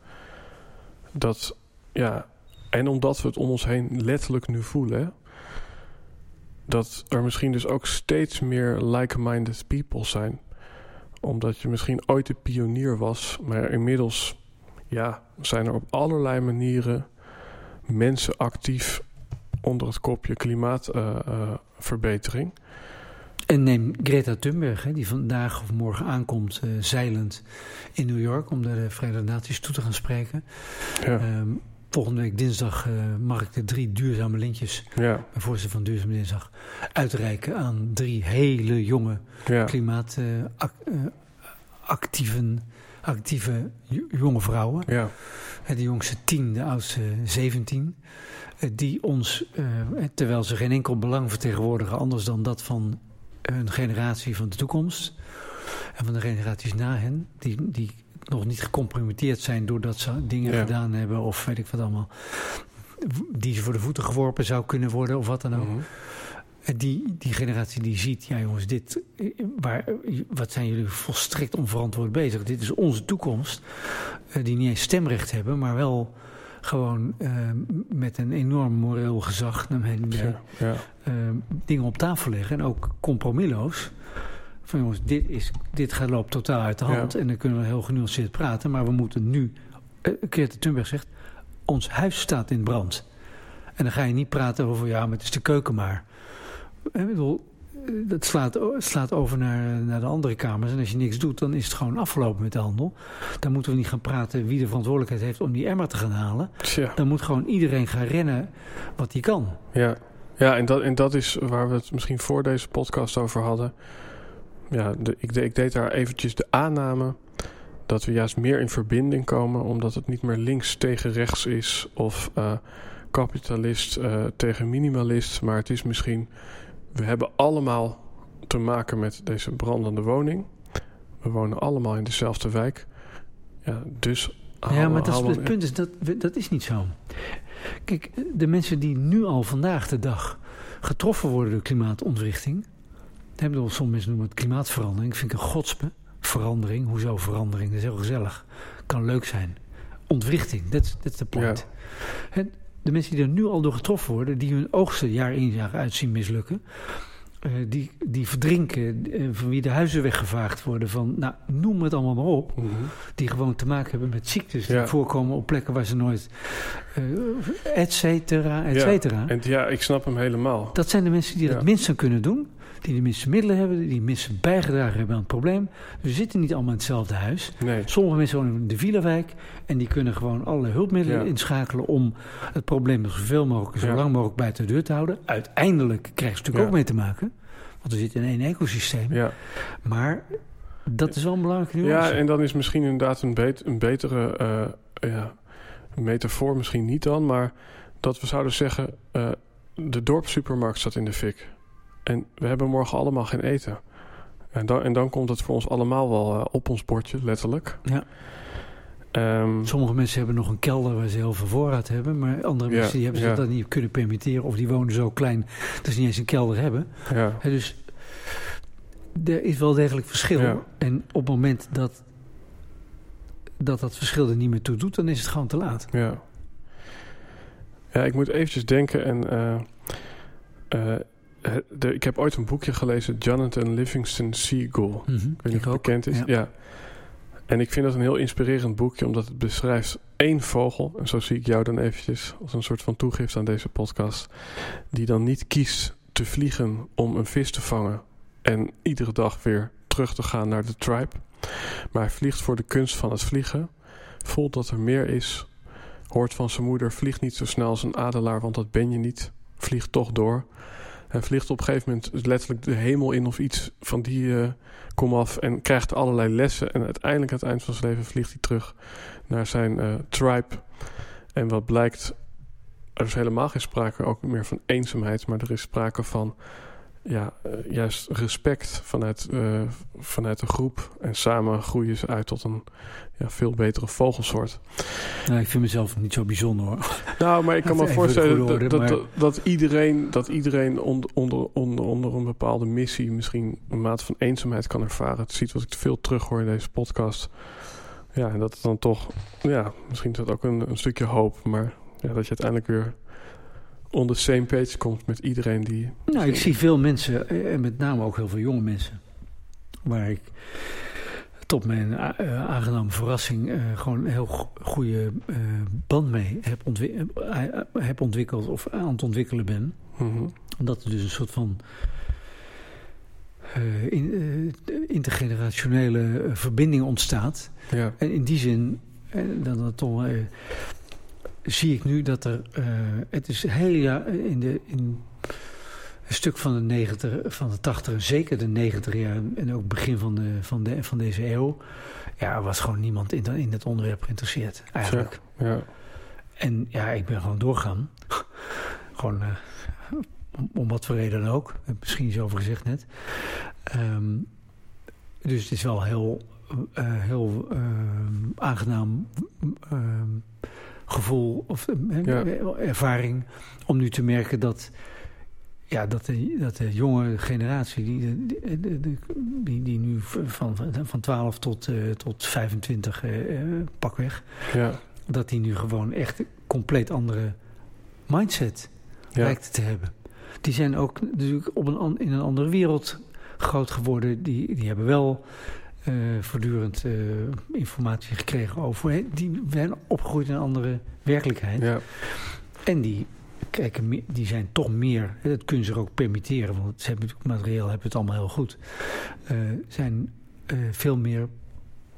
dat, ja, en omdat we het om ons heen letterlijk nu voelen, dat er misschien dus ook steeds meer like-minded people zijn omdat je misschien ooit de pionier was, maar inmiddels ja, zijn er op allerlei manieren mensen actief onder het kopje klimaatverbetering. En neem Greta Thunberg, hè, die vandaag of morgen aankomt uh, zeilend in New York om de Verenigde Naties toe te gaan spreken. Ja. Um, volgende week dinsdag uh, mag ik de drie duurzame lintjes, ja. voorzitter van Duurzame Dinsdag, uitreiken aan drie hele jonge ja. klimaatactieven actieve jonge vrouwen. Ja. De jongste tien, de oudste zeventien. Eh, die ons, eh, terwijl ze geen enkel belang vertegenwoordigen... anders dan dat van hun generatie van de toekomst... en van de generaties na hen... die, die nog niet gecompromitteerd zijn doordat ze dingen gedaan hebben... of weet ik wat allemaal... die ze voor de voeten geworpen zou kunnen worden of wat dan ook... Mhm. Die, die generatie die ziet, ja jongens, dit, waar, wat zijn jullie volstrekt onverantwoord bezig? Dit is onze toekomst, uh, die niet eens stemrecht hebben, maar wel gewoon uh, met een enorm moreel gezag naar hen ja, ja. Uh, dingen op tafel leggen. En ook compromisloos. Van jongens, dit, is, dit gaat loopt totaal uit de hand. Ja. En dan kunnen we heel genuanceerd praten. Maar we moeten nu, uh, Greta Thunberg zegt, ons huis staat in brand. En dan ga je niet praten over, ja, maar het is de keuken maar. Ik bedoel, dat slaat, slaat over naar, naar de andere kamers. En als je niks doet, dan is het gewoon afgelopen met de handel. Dan moeten we niet gaan praten wie de verantwoordelijkheid heeft om die emmer te gaan halen. Dan moet gewoon iedereen gaan rennen wat hij kan. Ja, ja en, dat, en dat is waar we het misschien voor deze podcast over hadden. Ja, de, ik, de, ik deed daar eventjes de aanname dat we juist meer in verbinding komen... omdat het niet meer links tegen rechts is of... Uh, kapitalist uh, tegen minimalist, maar het is misschien. We hebben allemaal te maken met deze brandende woning. We wonen allemaal in dezelfde wijk. Ja, dus. Ja, maar dat is, het punt is dat dat is niet zo. Kijk, de mensen die nu al vandaag de dag getroffen worden door klimaatontwrichting. Hebben we sommige mensen noemen het klimaatverandering. Ik vind ik een godspe. Verandering, hoezo verandering? Dat is heel gezellig. Kan leuk zijn. Ontwrichting, dat is de point. De mensen die er nu al door getroffen worden, die hun oogsten jaar in jaar uit zien mislukken, uh, die, die verdrinken, uh, van wie de huizen weggevaagd worden, van, nou, noem het allemaal maar op. Mhm. Die gewoon te maken hebben met ziektes die voorkomen op plekken waar ze nooit, uh, et cetera, et cetera. Ja. En ja, ik snap hem helemaal. Dat zijn de mensen die ja. het minst kunnen doen die de minste middelen hebben, die de minste bijgedragen hebben aan het probleem. We zitten niet allemaal in hetzelfde huis. Nee. Sommige mensen wonen in de Villawijk en die kunnen gewoon alle hulpmiddelen inschakelen om het probleem zoveel mogelijk, zo lang mogelijk buiten de deur te houden. Uiteindelijk krijgen ze natuurlijk ook mee te maken, want we zitten in één ecosysteem. Ja. Maar dat is wel een belangrijke nuance. Ja, en dan is misschien inderdaad een, bet een betere uh, ja, metafoor, misschien niet dan, maar dat we zouden zeggen, uh, de dorpssupermarkt staat in de fik. En we hebben morgen allemaal geen eten. En dan, en dan komt het voor ons allemaal wel uh, op ons bordje, letterlijk. Ja. Um, Sommige mensen hebben nog een kelder waar ze heel veel voorraad hebben. Maar andere ja, mensen die hebben zich dat niet kunnen permitteren. Of die wonen zo klein dat ze niet eens een kelder hebben. Ja. dus er is wel degelijk verschil. En op het moment dat, dat dat verschil er niet meer toe doet, dan is het gewoon te laat. Ja, ja ik moet eventjes denken en... Uh, uh, de, ik heb ooit een boekje gelezen, Jonathan Livingston Seagull. Mm -hmm, ik weet niet of het bekend is. Ja. En ik vind dat een heel inspirerend boekje, omdat het beschrijft één vogel. En zo zie ik jou dan eventjes als een soort van toegift aan deze podcast. Die dan niet kiest te vliegen om een vis te vangen. En iedere dag weer terug te gaan naar de tribe. Maar hij vliegt voor de kunst van het vliegen. Voelt dat er meer is. Hoort van zijn moeder, vlieg niet zo snel als een adelaar, want dat ben je niet. Vlieg toch door. Hij vliegt op een gegeven moment letterlijk de hemel in of iets van die uh, kom af. En krijgt allerlei lessen. En uiteindelijk aan het eind van zijn leven vliegt hij terug naar zijn uh, tribe. En wat blijkt, er is helemaal geen sprake ook meer van eenzaamheid. Maar er is sprake van ja, uh, juist respect vanuit, vanuit de groep. En samen groeien ze uit tot een ja, veel betere vogelsoort. Nou, ik vind mezelf niet zo bijzonder hoor. Nou, maar ik [laughs] kan me voorstellen dat, dat, dat, iedereen, dat iedereen onder, onder, onder, onder een bepaalde missie misschien een mate van eenzaamheid kan ervaren. Het ziet wat ik veel terug hoor in deze podcast. Ja, en dat het dan toch, ja, misschien is dat ook een, een stukje hoop. Maar ja, dat je uiteindelijk weer on the same page komt met iedereen die... Nou, ik zie veel mensen, eh, en met name ook heel veel jonge mensen... waar ik tot mijn uh, aangename verrassing uh, gewoon een heel goede uh, band mee heb, ontwi heb, ontwikkeld of aan het ontwikkelen ben. Mm -hmm. Omdat er dus een soort van in, intergenerationele verbinding ontstaat. Ja. En in die zin, dan dat toch zie ik nu dat er... Uh, het is heel ja, in, de, in een stuk van de 90, van de 80, zeker de 90 jaar en ook begin van, de, van, de, van deze eeuw... Ja, was gewoon niemand in, in het onderwerp geïnteresseerd, eigenlijk. Ja. En ja, ik ben gewoon doorgaan. [laughs] gewoon uh, om, wat voor reden dan ook. Misschien is over gezegd net. Um, dus het is wel heel, uh, heel uh, aangenaam... Uh, gevoel of eh, ervaring om nu te merken dat, ja, dat, de, dat de jonge generatie, die, die, die, die nu van, van 12 tot, uh, tot 25 uh, eh, pakweg, ja. dat die nu gewoon echt een compleet andere mindset ja. lijkt te hebben. Die zijn ook natuurlijk op een, in een andere wereld groot geworden. Die, die hebben wel uh, voortdurend uh, informatie gekregen over. Die zijn opgegroeid in een andere werkelijkheid. Ja. En die, kijken, die zijn toch meer, dat kunnen ze ook permitteren, want ze hebben natuurlijk materieel hebben het allemaal heel goed. Uh, zijn veel meer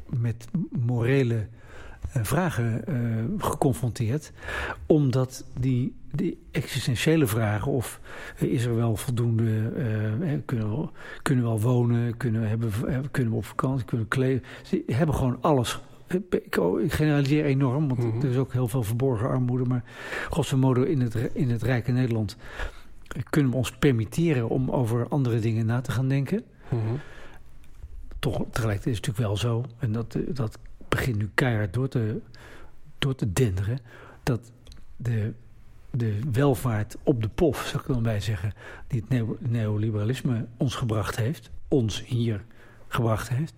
met morele vragen geconfronteerd. Omdat die, die existentiële vragen, of is er wel voldoende, kunnen, we, kunnen we wel wonen, kunnen we, hebben, kunnen we op vakantie, kunnen we kleden. Ze hebben gewoon alles ik, ik generaliseer enorm, want Mhm. er is ook heel veel verborgen armoede. Maar grosso modo in het, in het rijke Nederland kunnen we ons permitteren om over andere dingen na te gaan denken. Mhm. Toch tegelijkertijd is het natuurlijk wel zo, en dat, eh, dat begint nu keihard door te, door te denderen, dat de, de welvaart op de pof, zou ik dan bij zeggen, die het neo- neoliberalisme ons gebracht heeft, ons hier gebracht heeft,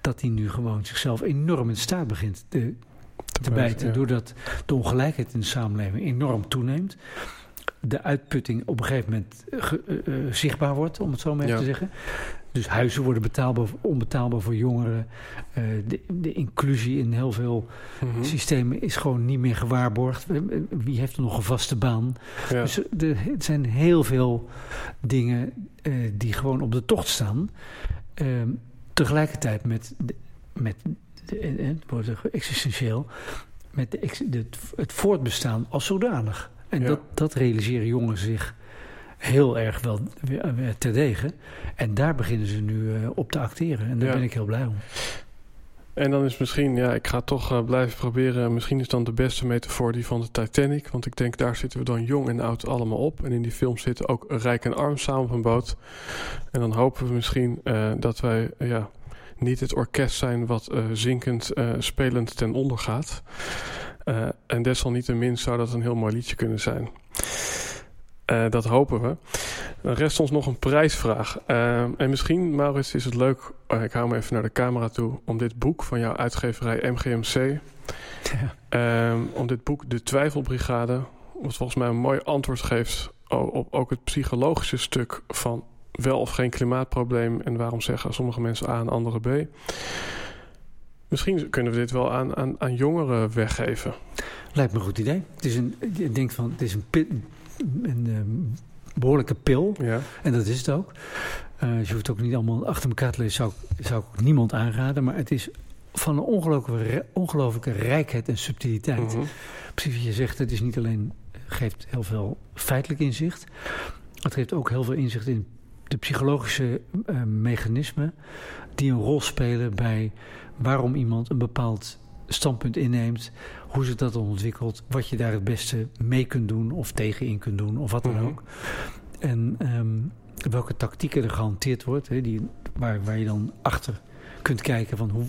dat die nu gewoon zichzelf enorm in staat begint te, te bijten. ja. Doordat de ongelijkheid in de samenleving enorm toeneemt. De uitputting op een gegeven moment ge- eh, eh, zichtbaar wordt, om het zo maar even Ja. te zeggen. Dus huizen worden betaalbaar, onbetaalbaar voor jongeren. Eh, de, de inclusie in heel veel Mhm. systemen is gewoon niet meer gewaarborgd. Wie heeft er nog een vaste baan? Ja. Dus er het zijn heel veel dingen die gewoon op de tocht staan. Ehm, tegelijkertijd met, met de, eh, het wordt existentieel, met de, het voortbestaan als zodanig. En Ja. dat, dat realiseren jongeren zich heel erg wel terdege. En daar beginnen ze nu eh, op te acteren. En daar Ja. ben ik heel blij om. En dan is misschien, ja, ik ga toch eh, blijven proberen. Misschien is dan de beste metafoor die van de Titanic. Want ik denk, daar zitten we dan jong en oud allemaal op. En in die film zitten ook rijk en arm samen op een boot. En dan hopen we misschien eh, dat wij, eh, ja, niet het orkest zijn wat eh, zinkend, eh, spelend ten onder gaat. Eh, en desalniettemin zou dat een heel mooi liedje kunnen zijn. Eh, dat hopen we. Dan rest ons nog een prijsvraag. Eh, en misschien, Maurits, is het leuk, eh, ik hou me even naar de camera toe, om dit boek van jouw uitgeverij MGMC, ehm, om dit boek De Twijfelbrigade, wat volgens mij een mooi antwoord geeft op ook het psychologische stuk van wel of geen klimaatprobleem en waarom zeggen sommige mensen A en andere B. Misschien kunnen we dit wel aan, aan, aan jongeren weggeven. Lijkt me een goed idee. Het is een, ik denk van, het is een, een ehm, behoorlijke pil. Ja. En dat is het ook. Eh, je hoeft ook niet allemaal achter elkaar te lezen. Zou, ik- zou ik niemand aanraden. Maar het is van een ongelooflijke rijkheid en subtiliteit. Mhm. Precies wat je zegt. Het is niet alleen, geeft heel veel feitelijk inzicht. Het geeft ook heel veel inzicht in de psychologische eh, mechanismen. Die een rol spelen bij waarom iemand een bepaald standpunt inneemt. Hoe zich dat ontwikkelt. Wat je daar het beste mee kunt doen. Of tegenin kunt doen. Of wat dan Mhm. ook. En ehm, welke tactieken er gehanteerd wordt, hè, die, waar, waar je dan achter kunt kijken van hoe,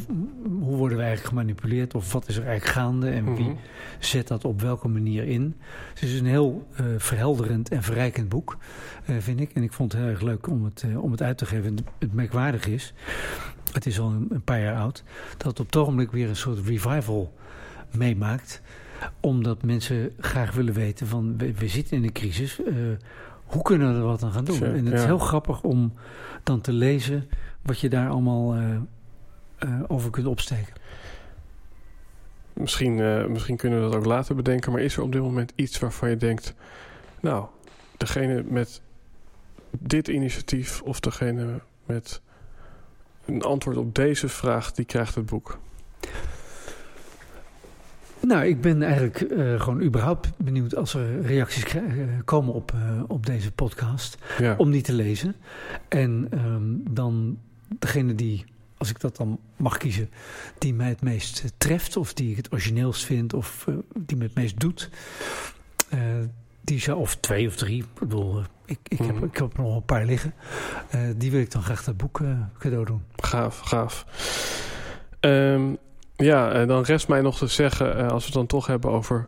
hoe worden we eigenlijk gemanipuleerd of wat is er eigenlijk gaande en wie Mhm. zet dat op welke manier in. Dus het is een heel eh, verhelderend en verrijkend boek, eh, vind ik. En ik vond het heel erg leuk om het, eh, om het uit te geven. En Het merkwaardige is, het is al een, een paar jaar oud, dat het op het ogenblik weer een soort revival meemaakt omdat mensen graag willen weten van we, we zitten in een crisis. eh, hoe kunnen we er wat aan gaan doen? Sure, en het is heel grappig om dan te lezen wat je daar allemaal eh, eh, over kunt opsteken. Misschien, misschien kunnen we dat ook later bedenken. Maar is er op dit moment iets waarvan je denkt... Nou, degene met dit initiatief... of degene met een antwoord op deze vraag... die krijgt het boek. Nou, ik ben eigenlijk eh, gewoon überhaupt benieuwd als er reacties eh, komen op, eh, op deze podcast. Ja, Om die te lezen. En ehm, dan degene die, als ik dat dan mag kiezen, die mij het meest treft. Of die ik het origineelst vind. Of die me het meest doet. die zou, of twee of drie. Ik bedoel, ik, ik, heb, Mhm. ik heb er nog een paar liggen. Die wil ik dan graag dat boek cadeau doen. gaaf, gaaf. Ehm, ja, en dan rest mij nog te zeggen... eh, als we het dan toch hebben over...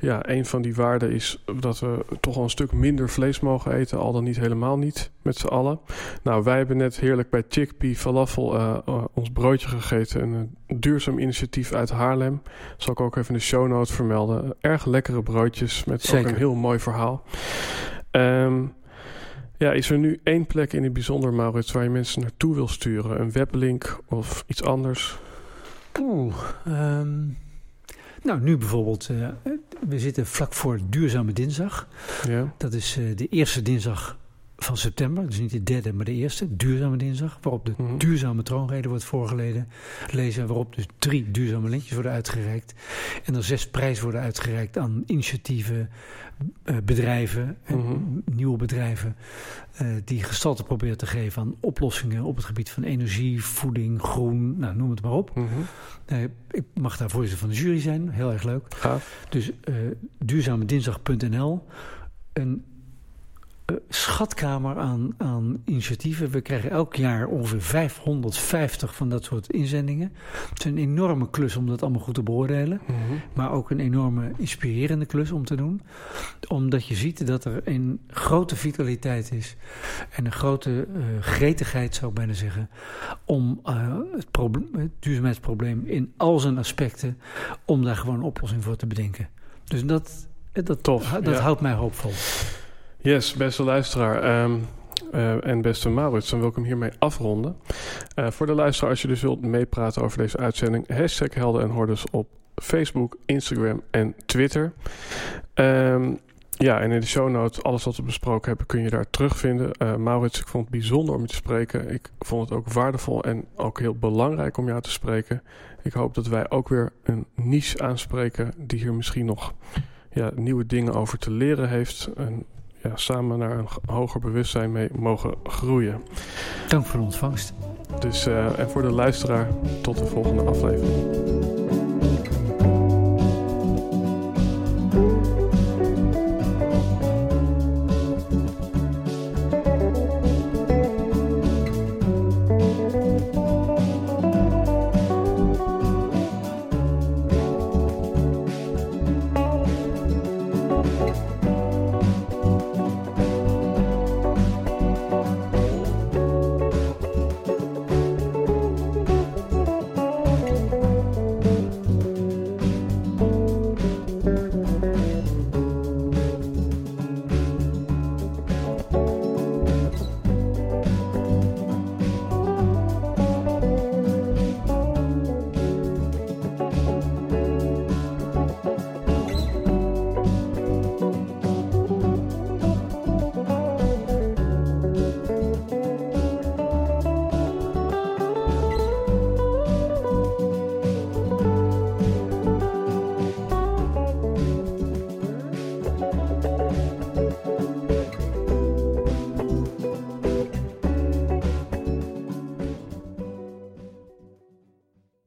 Ja, een van die waarden is dat we toch al een stuk minder vlees mogen eten. Al dan niet helemaal niet, met z'n allen. Nou, wij hebben net heerlijk bij Chickpea Falafel eh, eh, ons broodje gegeten. Een, eh, duurzaam initiatief uit Haarlem. Zal ik ook even in de show notes vermelden. Erg lekkere broodjes met ook een heel mooi verhaal. Ehm, ja, is er nu één plek in het bijzonder, Maurits, waar je mensen naartoe wil sturen? Een weblink of iets anders? Oeh. ehm, nou, nu bijvoorbeeld. eh, we zitten vlak voor Duurzame Dinsdag. Ja. Dat is eh, de eerste dinsdag van september, dus niet de derde, maar de eerste, duurzame dinsdag, waarop de Mhm. duurzame troonrede wordt voorgelezen, lezen, waarop dus drie duurzame lintjes worden uitgereikt en er zes prijzen worden uitgereikt aan initiatieven, eh, bedrijven, en Mhm. nieuwe bedrijven, eh, die gestalte proberen te geven aan oplossingen op het gebied van energie, voeding, groen, nou, noem het maar op. Mhm. Eh, ik mag daar voorzitter van de jury zijn, heel erg leuk. Gaaf. Dus eh duurzamedinsdag.nl. Een eh, schatkamer aan, aan initiatieven. We krijgen elk jaar ongeveer 550 van dat soort inzendingen. Het is een enorme klus om dat allemaal goed te beoordelen. Mhm. Maar ook een enorme inspirerende klus om te doen. Omdat je ziet dat er een grote vitaliteit is. En een grote eh, gretigheid, zou ik bijna zeggen. Om eh, het, probleem, het duurzaamheidsprobleem in al zijn aspecten. Om daar gewoon een oplossing voor te bedenken. Dus dat, eh, dat, Tof, dat ja. houdt mij hoopvol. Yes, beste luisteraar ehm, eh, en beste Maurits, dan wil ik hem hiermee afronden. Eh, voor de luisteraar, als je dus wilt meepraten over deze uitzending, hashtag Helden en Hordes op Facebook, Instagram en Twitter. Ehm, ja, en in de show notes, alles wat we besproken hebben, kun je daar terugvinden. Eh Maurits, ik vond het bijzonder om je te spreken. Ik vond het ook waardevol en ook heel belangrijk om jou te spreken. Ik hoop dat wij ook weer een niche aanspreken die hier misschien nog ja, nieuwe dingen over te leren heeft. Ja, samen naar een hoger bewustzijn mee mogen groeien. Dank voor de ontvangst. Dus, eh, en voor de luisteraar, tot de volgende aflevering.